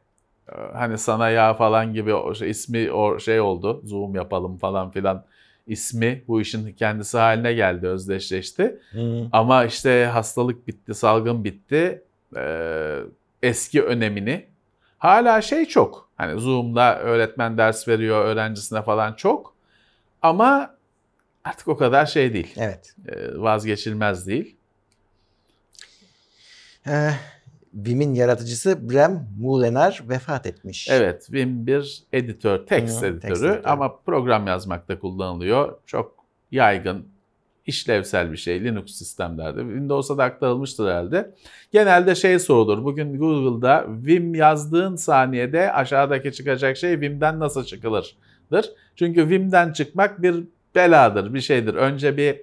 e, hani sana ya falan gibi o şey, ismi o şey oldu. Zoom yapalım falan filan ismi bu işin kendisi haline geldi, özdeşleşti. Hı. Ama işte hastalık bitti, salgın bitti. Ee, eski önemini hala şey çok. Hani Zoom'da öğretmen ders veriyor öğrencisine falan çok. Ama artık o kadar şey değil. Evet. Ee, vazgeçilmez değil. Ee, Vim'in yaratıcısı Brem Mulenar vefat etmiş. Evet, Vim bir editör, text Hı, editörü text editörü. ama program yazmakta kullanılıyor. Çok yaygın, işlevsel bir şey Linux sistemlerde. Windows'a da aktarılmıştır herhalde. Genelde şey sorulur. Bugün Google'da Vim yazdığın saniyede aşağıdaki çıkacak şey Vim'den nasıl çıkılırdır. Çünkü Vim'den çıkmak bir beladır, bir şeydir. Önce bir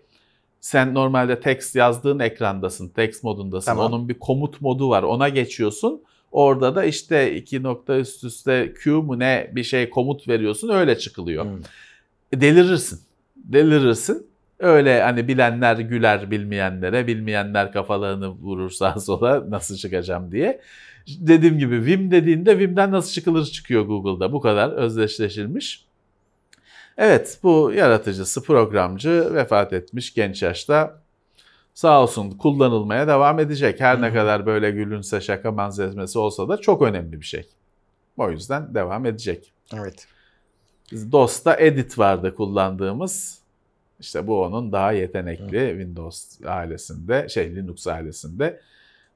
sen normalde text yazdığın ekrandasın, text modundasın. Tamam. Onun bir komut modu var. Ona geçiyorsun. Orada da işte iki nokta üst üste Q mu ne bir şey komut veriyorsun öyle çıkılıyor. E, Delirirsin. Delirirsin. Öyle hani bilenler güler bilmeyenlere, bilmeyenler kafalarını vurur sağa sola nasıl çıkacağım diye. Dediğim gibi Vim dediğinde Vim'den nasıl çıkılır çıkıyor Google'da. Bu kadar özdeşleşilmiş. Evet bu yaratıcısı, programcı vefat etmiş genç yaşta. Sağ olsun kullanılmaya devam edecek. Her ne Hı hı. kadar böyle gülünse şaka manzesmesi olsa da çok önemli bir şey. O yüzden devam edecek. Evet. DOS'ta Edit vardı kullandığımız. İşte bu onun daha yetenekli Windows ailesinde, şey Linux ailesinde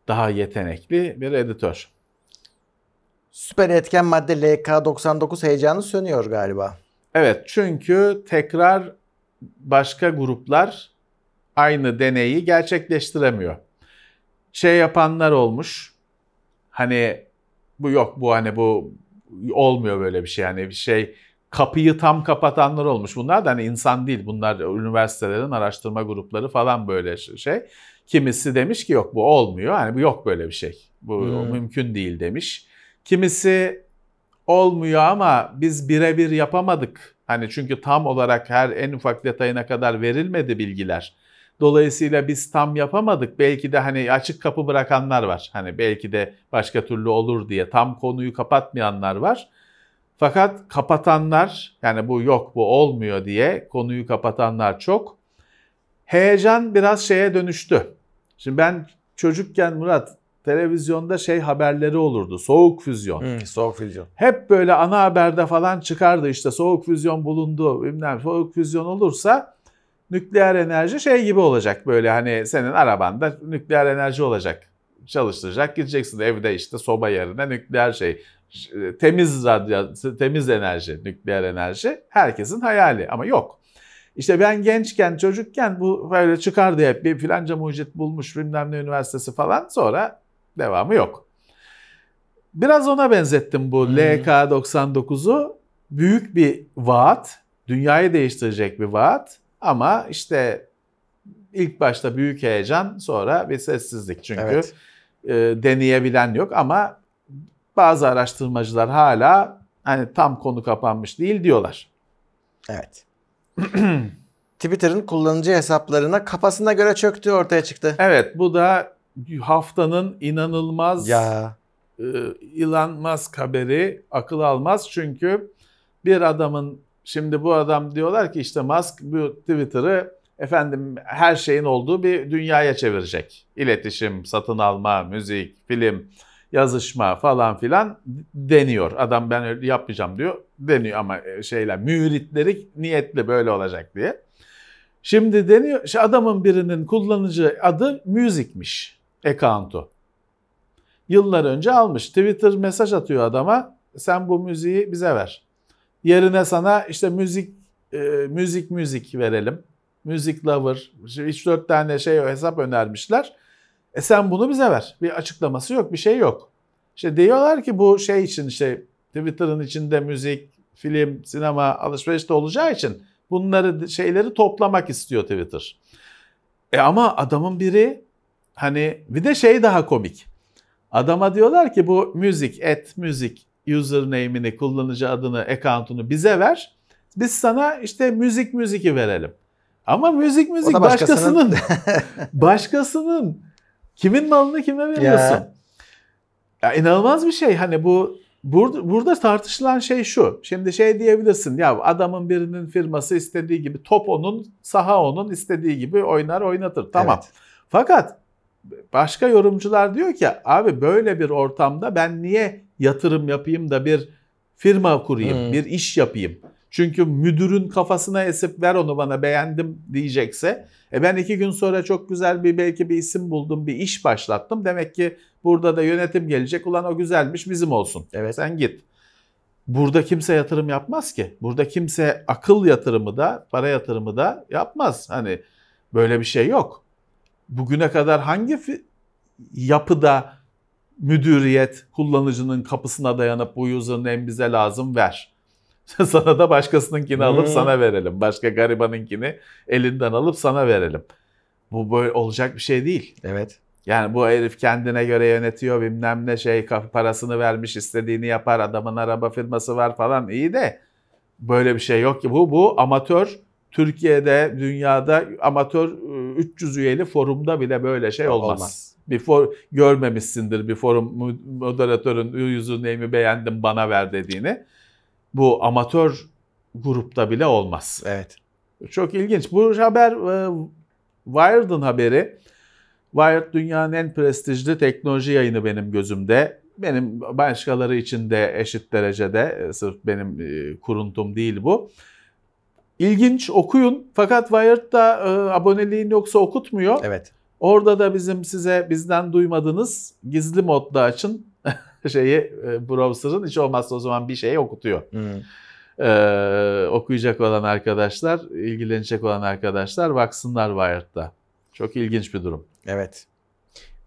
daha yetenekli bir editör. Süper etken madde LK99 heyecanı sönüyor galiba. Evet çünkü tekrar başka gruplar aynı deneyi gerçekleştiremiyor. Şey yapanlar olmuş. Hani bu yok bu hani bu olmuyor böyle bir şey. Yani bir şey kapıyı tam kapatanlar olmuş. Bunlar da hani insan değil. Bunlar üniversitelerin araştırma grupları falan böyle şey. Kimisi demiş ki yok bu olmuyor. Hani bu yok böyle bir şey. Bu Hmm. mümkün değil demiş. Kimisi olmuyor ama biz birebir yapamadık. Hani çünkü tam olarak her en ufak detayına kadar verilmedi bilgiler. Dolayısıyla biz tam yapamadık. Belki de hani açık kapı bırakanlar var. Hani belki de başka türlü olur diye tam konuyu kapatmayanlar var. Fakat kapatanlar yani bu yok bu olmuyor diye konuyu kapatanlar çok. Heyecan biraz şeye dönüştü. Şimdi ben çocukken Murat televizyonda şey haberleri olurdu. Soğuk füzyon. Hı, soğuk füzyon. Hep böyle ana haberde falan çıkardı işte soğuk füzyon bulundu bilmem soğuk füzyon olursa nükleer enerji şey gibi olacak böyle hani senin arabanda nükleer enerji olacak çalıştıracak gideceksin evde işte soba yerine nükleer şey temiz radyo temiz enerji nükleer enerji herkesin hayali ama yok. İşte ben gençken çocukken bu böyle çıkardı hep bir filanca mucit bulmuş bilmem ne üniversitesi falan sonra devamı yok. biraz ona benzettim bu Hmm. LK99'u. Büyük bir vaat, dünyayı değiştirecek bir vaat ama işte ilk başta büyük heyecan sonra bir sessizlik çünkü Evet. e, deneyebilen yok ama bazı araştırmacılar hala hani tam konu kapanmış değil diyorlar. Evet. [clears throat] Twitter'ın kullanıcı hesaplarına kafasına göre çöktüğü ortaya çıktı. Evet bu da haftanın inanılmaz Ya. e, Elon Musk haberi akıl almaz çünkü bir adamın şimdi bu adam diyorlar ki işte Musk bu Twitter'ı efendim her şeyin olduğu bir dünyaya çevirecek. İletişim, satın alma, müzik, film, yazışma falan filan deniyor. Adam ben öyle yapmayacağım diyor. Deniyor ama e, şeyler müritleri niyetli böyle olacak diye. Şimdi deniyor işte adamın birinin kullanıcı adı müzikmiş account'u yıllar önce almış. Twitter mesaj atıyor adama. Sen bu müziği bize ver. Yerine sana işte müzik e, müzik müzik verelim. Müzik lover. 3-4 tane şey hesap önermişler. E sen bunu bize ver. Bir açıklaması yok, bir şey yok. İşte diyorlar ki bu şey için işte Twitter'ın içinde müzik, film, sinema, alışveriş de olacağı için bunları şeyleri toplamak istiyor Twitter. E ama adamın biri hani bir de şey daha komik. Adama diyorlar ki bu müzik, et müzik username'ini, kullanıcı adını, account'unu bize ver. Biz sana işte müzik müziki verelim. Ama müzik müzik başkasının. başkasının. [laughs] başkasının. Kimin malını kime veriyorsun? Ya. Ya. inanılmaz bir şey. Hani bu burada, burada tartışılan şey şu. Şimdi şey diyebilirsin. Ya adamın birinin firması istediği gibi top onun, saha onun istediği gibi oynar oynatır. Tamam. Evet. Fakat başka yorumcular diyor ki abi böyle bir ortamda ben niye yatırım yapayım da bir firma kurayım, Hmm. bir iş yapayım? Çünkü müdürün kafasına esip ver onu bana beğendim diyecekse e ben iki gün sonra çok güzel bir belki bir isim buldum, bir iş başlattım. Demek ki burada da yönetim gelecek. Ulan o güzelmiş bizim olsun. Evet. Sen git. Burada kimse yatırım yapmaz ki. Burada kimse akıl yatırımı da, para yatırımı da yapmaz. Hani böyle bir şey yok. Bugüne kadar hangi yapıda müdüriyet kullanıcının kapısına dayanıp bu username bize lazım ver. [laughs] sana da başkasınınkini alıp Hmm. sana verelim. Başka garibanınkini elinden alıp sana verelim. Bu böyle olacak bir şey değil. Evet. Yani bu herif kendine göre yönetiyor bilmem ne şey parasını vermiş istediğini yapar adamın araba firması var falan iyi de böyle bir şey yok ki bu bu amatör Türkiye'de dünyada amatör e, 300 üyeli forumda bile böyle şey olmaz. Olmaz. Bir for, görmemişsindir bir forum mo- moderatörün username'i beğendim bana ver dediğini. Bu amatör grupta bile olmaz. Evet. Çok ilginç. Bu haber e, Wired'ın haberi. Wired dünyanın en prestijli teknoloji yayını benim gözümde. Benim başkaları için de eşit derecede. e, Sırf benim e, kuruntum değil bu. İlginç okuyun. Fakat Wired'da e, aboneliğin yoksa okutmuyor. Evet. Orada da bizim size bizden duymadığınız gizli modda açın şeyi e, browser'ın hiç olmazsa o zaman bir şeyi okutuyor. Hmm. Ee, okuyacak olan arkadaşlar, ilgilenecek olan arkadaşlar baksınlar Wired'da. Çok ilginç bir durum. Evet.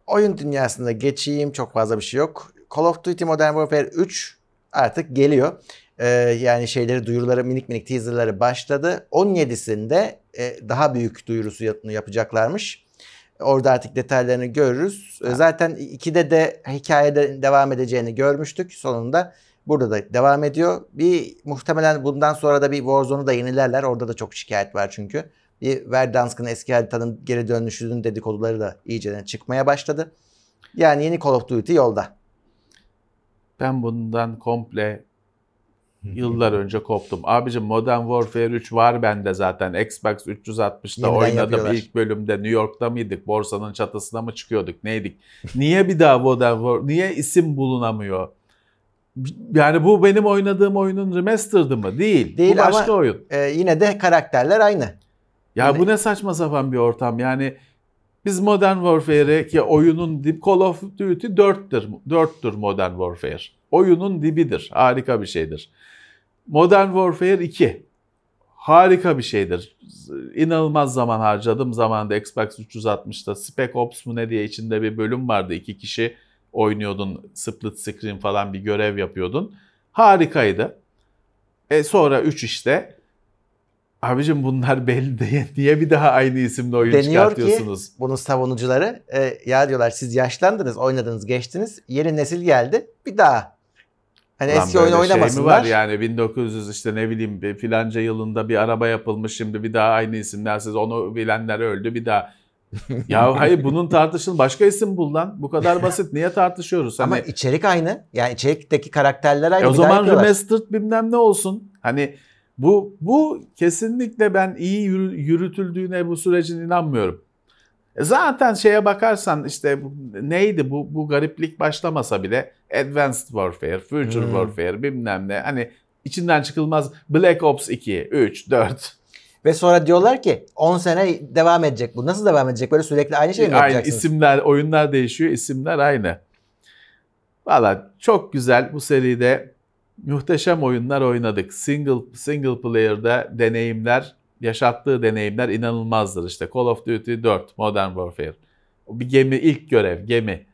Oyun dünyasında geçeyim çok fazla bir şey yok. Call of Duty Modern Warfare 3 artık geliyor. Ee, yani şeyleri duyuruları minik minik teaserları başladı. 17'sinde e, daha büyük duyurusu yap- yapacaklarmış. Orada artık detaylarını görürüz. Ee, Zaten 2'de de hikayede devam edeceğini görmüştük. Sonunda burada da devam ediyor. Bir muhtemelen bundan sonra da bir Warzone'u da yenilerler. Orada da çok şikayet var çünkü. Bir Verdansk'ın eski haritanın geri dönüşünün dedikoduları da iyiceden çıkmaya başladı. Yani yeni Call of Duty yolda. Ben bundan komple [laughs] yıllar önce koptum. Abicim Modern Warfare 3 var bende zaten. Xbox 360'da Yeniden oynadım. yapıyorlar. İlk bölümde New York'ta mıydık? Borsanın çatısına mı çıkıyorduk? Neydik? Niye bir daha Modern Warfare? Niye isim bulunamıyor? Yani bu benim oynadığım oyunun remastered'ı mı? Değil. Değil bu başka ama- oyun. Ee, yine de karakterler aynı. Ya bu ne saçma sapan bir ortam. Yani biz Modern Warfare'e ki oyunun dip Call of Duty 4'tür. 4'tür Modern Warfare. Oyunun dibidir. Harika bir şeydir. Modern Warfare 2 harika bir şeydir. İnanılmaz zaman harcadım zamanında Xbox 360'ta Spec Ops mu ne diye içinde bir bölüm vardı. iki kişi oynuyordun. Split screen falan bir görev yapıyordun. Harikaydı. E sonra 3 işte. Abicim bunlar belli değil. [laughs] Niye bir daha aynı isimle oyun Deniyor çıkartıyorsunuz? ki bunun savunucuları e, ya diyorlar siz yaşlandınız, oynadınız, geçtiniz. Yeni nesil geldi. Bir daha. Hani Lan eski oyun böyle şey mi var yani 1900 işte ne bileyim filanca yılında bir araba yapılmış şimdi bir daha aynı isimler siz onu bilenler öldü bir daha. [laughs] ya hayır bunun tartışın başka isim bul lan. Bu kadar basit. Niye tartışıyoruz? Hani, Ama içerik aynı. Yani içerikteki karakterler aynı. e o zaman remastered bilmem ne olsun. Hani bu bu kesinlikle ben iyi yürü- yürütüldüğüne bu sürecin inanmıyorum. E Zaten şeye bakarsan işte neydi bu bu gariplik başlamasa bile Advanced Warfare, Future Hmm. Warfare bilmem ne hani içinden çıkılmaz Black Ops 2, 3, 4 Ve sonra diyorlar ki 10 sene devam edecek bu. Nasıl devam edecek? Böyle sürekli aynı şeyi mi aynı yapacaksınız? isimler, oyunlar değişiyor, isimler aynı. Valla çok güzel bu seride muhteşem oyunlar oynadık. Single single player'da deneyimler, yaşattığı deneyimler inanılmazdır. İşte Call of Duty 4, Modern Warfare. Bir gemi, ilk görev, gemi.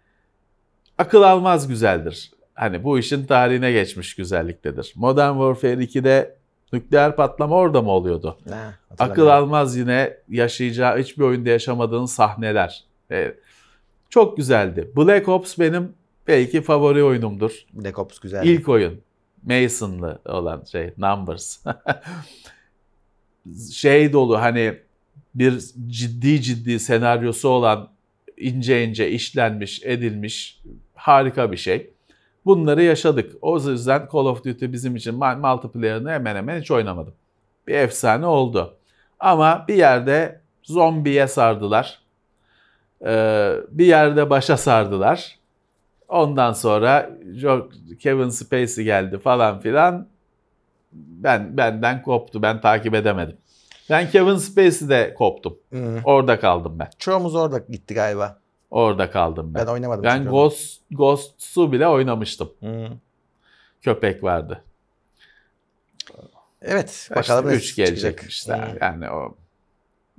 Akıl almaz güzeldir. Hani bu işin tarihine geçmiş güzelliktedir. Modern Warfare 2'de nükleer patlama orada mı oluyordu? Ha, Akıl almaz yine yaşayacağı hiçbir oyunda yaşamadığın sahneler. Evet. Çok güzeldi. Black Ops benim belki favori oyunumdur. Black Ops güzel. İlk oyun. Mason'lı olan şey Numbers. [laughs] şey dolu hani bir ciddi ciddi senaryosu olan ince ince işlenmiş edilmiş harika bir şey. Bunları yaşadık. O yüzden Call of Duty bizim için multiplayer'ını hemen hemen hiç oynamadım. Bir efsane oldu. Ama bir yerde zombiye sardılar. Ee, bir yerde başa sardılar. Ondan sonra Kevin Spacey geldi falan filan. Ben benden koptu. Ben takip edemedim. Ben Kevin Spacey'de koptum. Hı. Orada kaldım ben. Çoğumuz orada gitti galiba. Orada kaldım ben. Ben oynamadım. Ben. Ghost Ghost'su bile oynamıştım. Hı. Köpek vardı. Evet. İşte Bakalım 3 çıkacak. gelecek işte. Hı. Yani o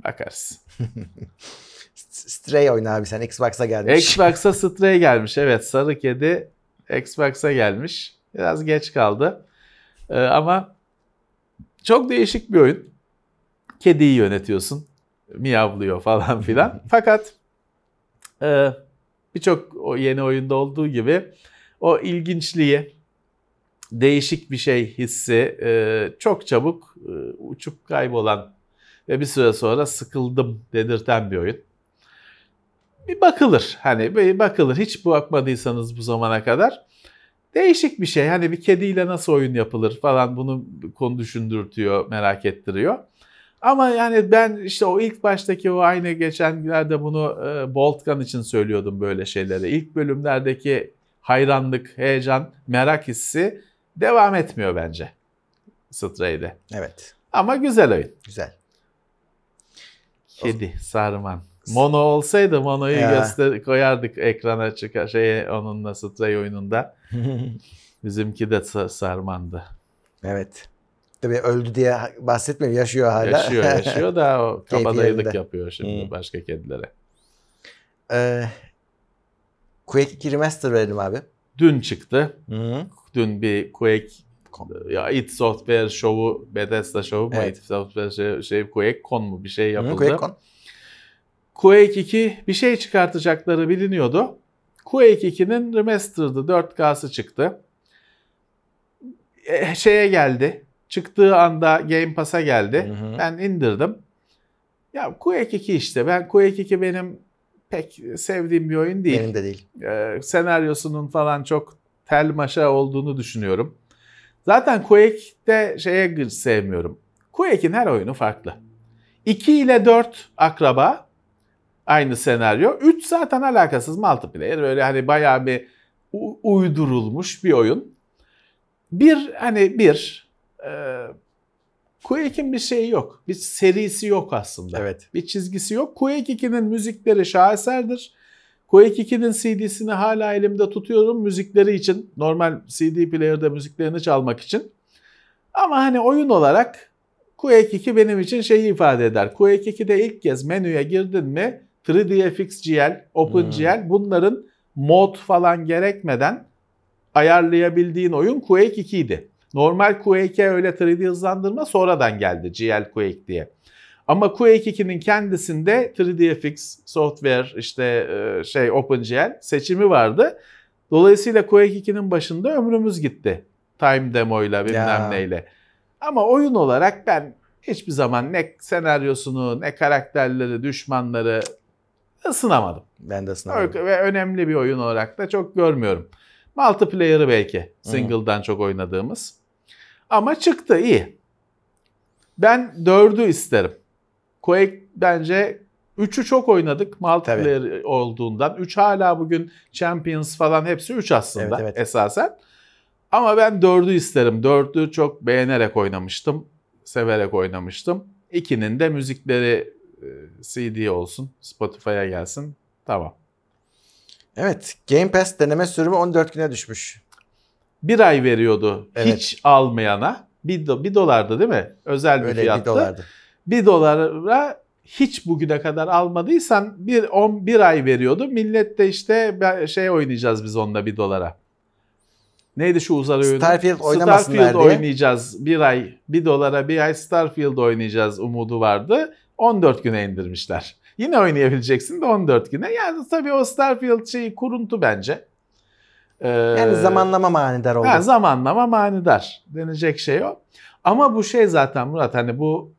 bakarız. [laughs] Stray oyna abi sen Xbox'a gelmiş. Xbox'a Stray gelmiş. Evet sarı kedi Xbox'a gelmiş. Biraz geç kaldı. Ee, ama çok değişik bir oyun. Kediyi yönetiyorsun. Miyavlıyor falan filan. [laughs] Fakat e, birçok yeni oyunda olduğu gibi o ilginçliği, değişik bir şey hissi e, çok çabuk e, uçup kaybolan ve bir süre sonra sıkıldım dedirten bir oyun bir bakılır. Hani bir bakılır. Hiç bakmadıysanız bu zamana kadar. Değişik bir şey. Hani bir kediyle nasıl oyun yapılır falan bunu konu düşündürtüyor, merak ettiriyor. Ama yani ben işte o ilk baştaki o aynı geçen günlerde bunu e, Boltgun için söylüyordum böyle şeyleri. İlk bölümlerdeki hayranlık, heyecan, merak hissi devam etmiyor bence Stray'de. Evet. Ama güzel oyun. Güzel. Kedi, sarman. Mono olsaydı Mono'yu Ya. göster koyardık ekrana çıkar şeye onunla Stray oyununda. [laughs] Bizimki de sa- sarmandı. evet. Tabii öldü diye bahsetmiyorum. Yaşıyor hala. Yaşıyor yaşıyor da o [laughs] kabadayılık yapıyor şimdi Hmm. başka kedilere. Ee, Quake 2 Remaster verelim abi. Dün çıktı. Hı. Dün bir Quake ya id Software şovu, Bethesda şovu mu? Evet. id Software şey, şey Quake Con mu bir şey Hı, yapıldı. QuakeCon. Quake 2 bir şey çıkartacakları biliniyordu. Quake 2'nin remastered'ı 4K'sı çıktı. E, şeye geldi. Çıktığı anda Game Pass'a geldi. Hı hı. Ben indirdim. Ya Quake 2 işte. Ben Quake 2 benim pek sevdiğim bir oyun değil. Benim de değil. Ee, senaryosunun falan çok tel maşa olduğunu düşünüyorum. Zaten Quake'de şeye sevmiyorum. Quake'in her oyunu farklı. 2 ile 4 akraba aynı senaryo. 3 zaten alakasız multiplayer. Böyle hani bayağı bir uydurulmuş bir oyun. Bir hani bir e, Quake'in bir şeyi yok. Bir serisi yok aslında. Evet. Bir çizgisi yok. Quake 2'nin müzikleri şaheserdir. Quake 2'nin CD'sini hala elimde tutuyorum müzikleri için. Normal CD player'da müziklerini çalmak için. Ama hani oyun olarak Quake 2 benim için şeyi ifade eder. Quake 2'de ilk kez menüye girdin mi 3D FX GL, OpenGL bunların mod falan gerekmeden ayarlayabildiğin oyun Quake 2 idi. Normal Quake'e öyle 3D hızlandırma sonradan geldi GL Quake diye. Ama Quake 2'nin kendisinde 3DFX software işte e, şey OpenGL seçimi vardı. Dolayısıyla Quake 2'nin başında ömrümüz gitti. Time demoyla bilmem ya. neyle. Ama oyun olarak ben hiçbir zaman ne senaryosunu ne karakterleri, düşmanları ısınamadım. Ben de ısınamadım. Ve önemli bir oyun olarak da çok görmüyorum. Multiplayer'ı belki single'dan çok oynadığımız. Ama çıktı iyi. Ben 4'ü isterim. Quake bence 3'ü çok oynadık multiplayer Tabii. olduğundan. 3 hala bugün Champions falan hepsi 3 aslında evet, evet. esasen. Ama ben 4'ü isterim. 4'ü çok beğenerek oynamıştım. Severek oynamıştım. 2'nin de müzikleri CD olsun. Spotify'a gelsin. Tamam. Evet. Game Pass deneme sürümü 14 güne düşmüş. Bir ay veriyordu evet. hiç almayana. Bir, do, bir dolardı değil mi? Özel bir Öyle fiyattı. bir dolardı. Bir dolara hiç bugüne kadar almadıysan bir, on, bir ay veriyordu. Millet de işte şey oynayacağız biz onunla bir dolara. Neydi şu uzay oyunu? Starfield oynamasınlar Starfield diye. oynayacağız bir ay. Bir dolara bir ay Starfield oynayacağız umudu vardı. 14 güne indirmişler. Yine oynayabileceksin de 14 güne. Yani tabii o Starfield şeyi kuruntu bence. Ee, yani zamanlama manidar oldu. Yani zamanlama manidar. Denecek şey o. Ama bu şey zaten Murat hani bu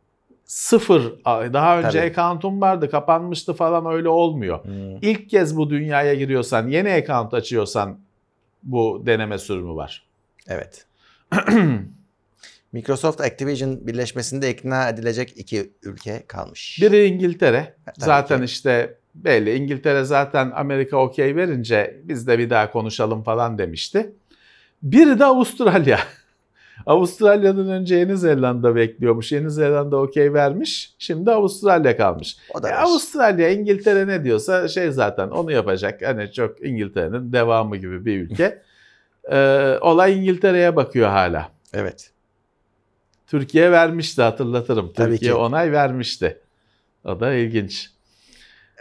sıfır daha önce Tabii. account'um vardı kapanmıştı falan öyle olmuyor. Hmm. İlk kez bu dünyaya giriyorsan yeni account açıyorsan bu deneme sürümü var. Evet. [clears throat] Microsoft Activision birleşmesinde ikna edilecek iki ülke kalmış. Biri İngiltere. Tabii zaten ki. işte belli İngiltere zaten Amerika okey verince biz de bir daha konuşalım falan demişti. Biri de Avustralya. [laughs] Avustralya'dan önce Yeni Zelanda bekliyormuş. Yeni Zelanda okey vermiş. Şimdi Avustralya kalmış. O da e, Avustralya İngiltere ne diyorsa şey zaten onu yapacak. Hani çok İngiltere'nin devamı gibi bir ülke. [laughs] ee, olay İngiltere'ye bakıyor hala. Evet. Türkiye vermişti hatırlatırım. Tabii Türkiye ki. onay vermişti. O da ilginç.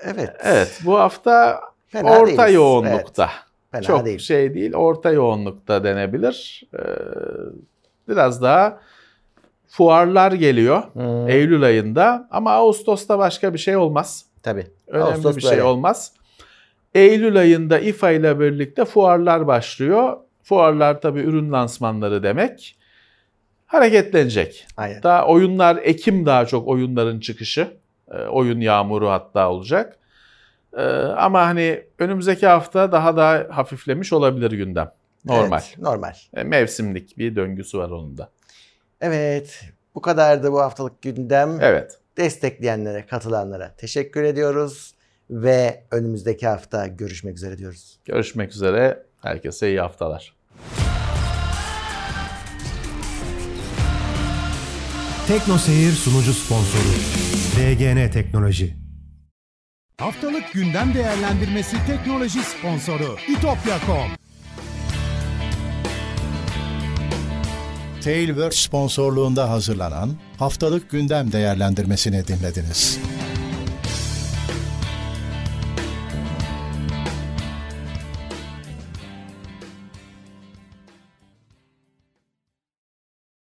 Evet. Evet bu hafta Fena orta değiliz. yoğunlukta. Evet. Fena Çok değil. şey değil orta yoğunlukta denebilir. Ee, biraz daha fuarlar geliyor hmm. Eylül ayında ama Ağustos'ta başka bir şey olmaz. Tabii. Önemli Ağustos bir şey böyle. olmaz. Eylül ayında İFA ile birlikte fuarlar başlıyor. Fuarlar tabii ürün lansmanları demek. Hareketlenecek. Aynen. Daha oyunlar Ekim daha çok oyunların çıkışı. E, oyun yağmuru hatta olacak. E, ama hani önümüzdeki hafta daha da hafiflemiş olabilir gündem. Normal. Evet, normal. E, mevsimlik bir döngüsü var onun da. Evet. Bu kadardı bu haftalık gündem. Evet. Destekleyenlere, katılanlara teşekkür ediyoruz ve önümüzdeki hafta görüşmek üzere diyoruz. Görüşmek üzere. Herkese iyi haftalar. Tekno Seyir sunucu sponsoru DGN Teknoloji. Haftalık gündem değerlendirmesi teknoloji sponsoru itopya.com. Tailwords sponsorluğunda hazırlanan haftalık gündem değerlendirmesini dinlediniz.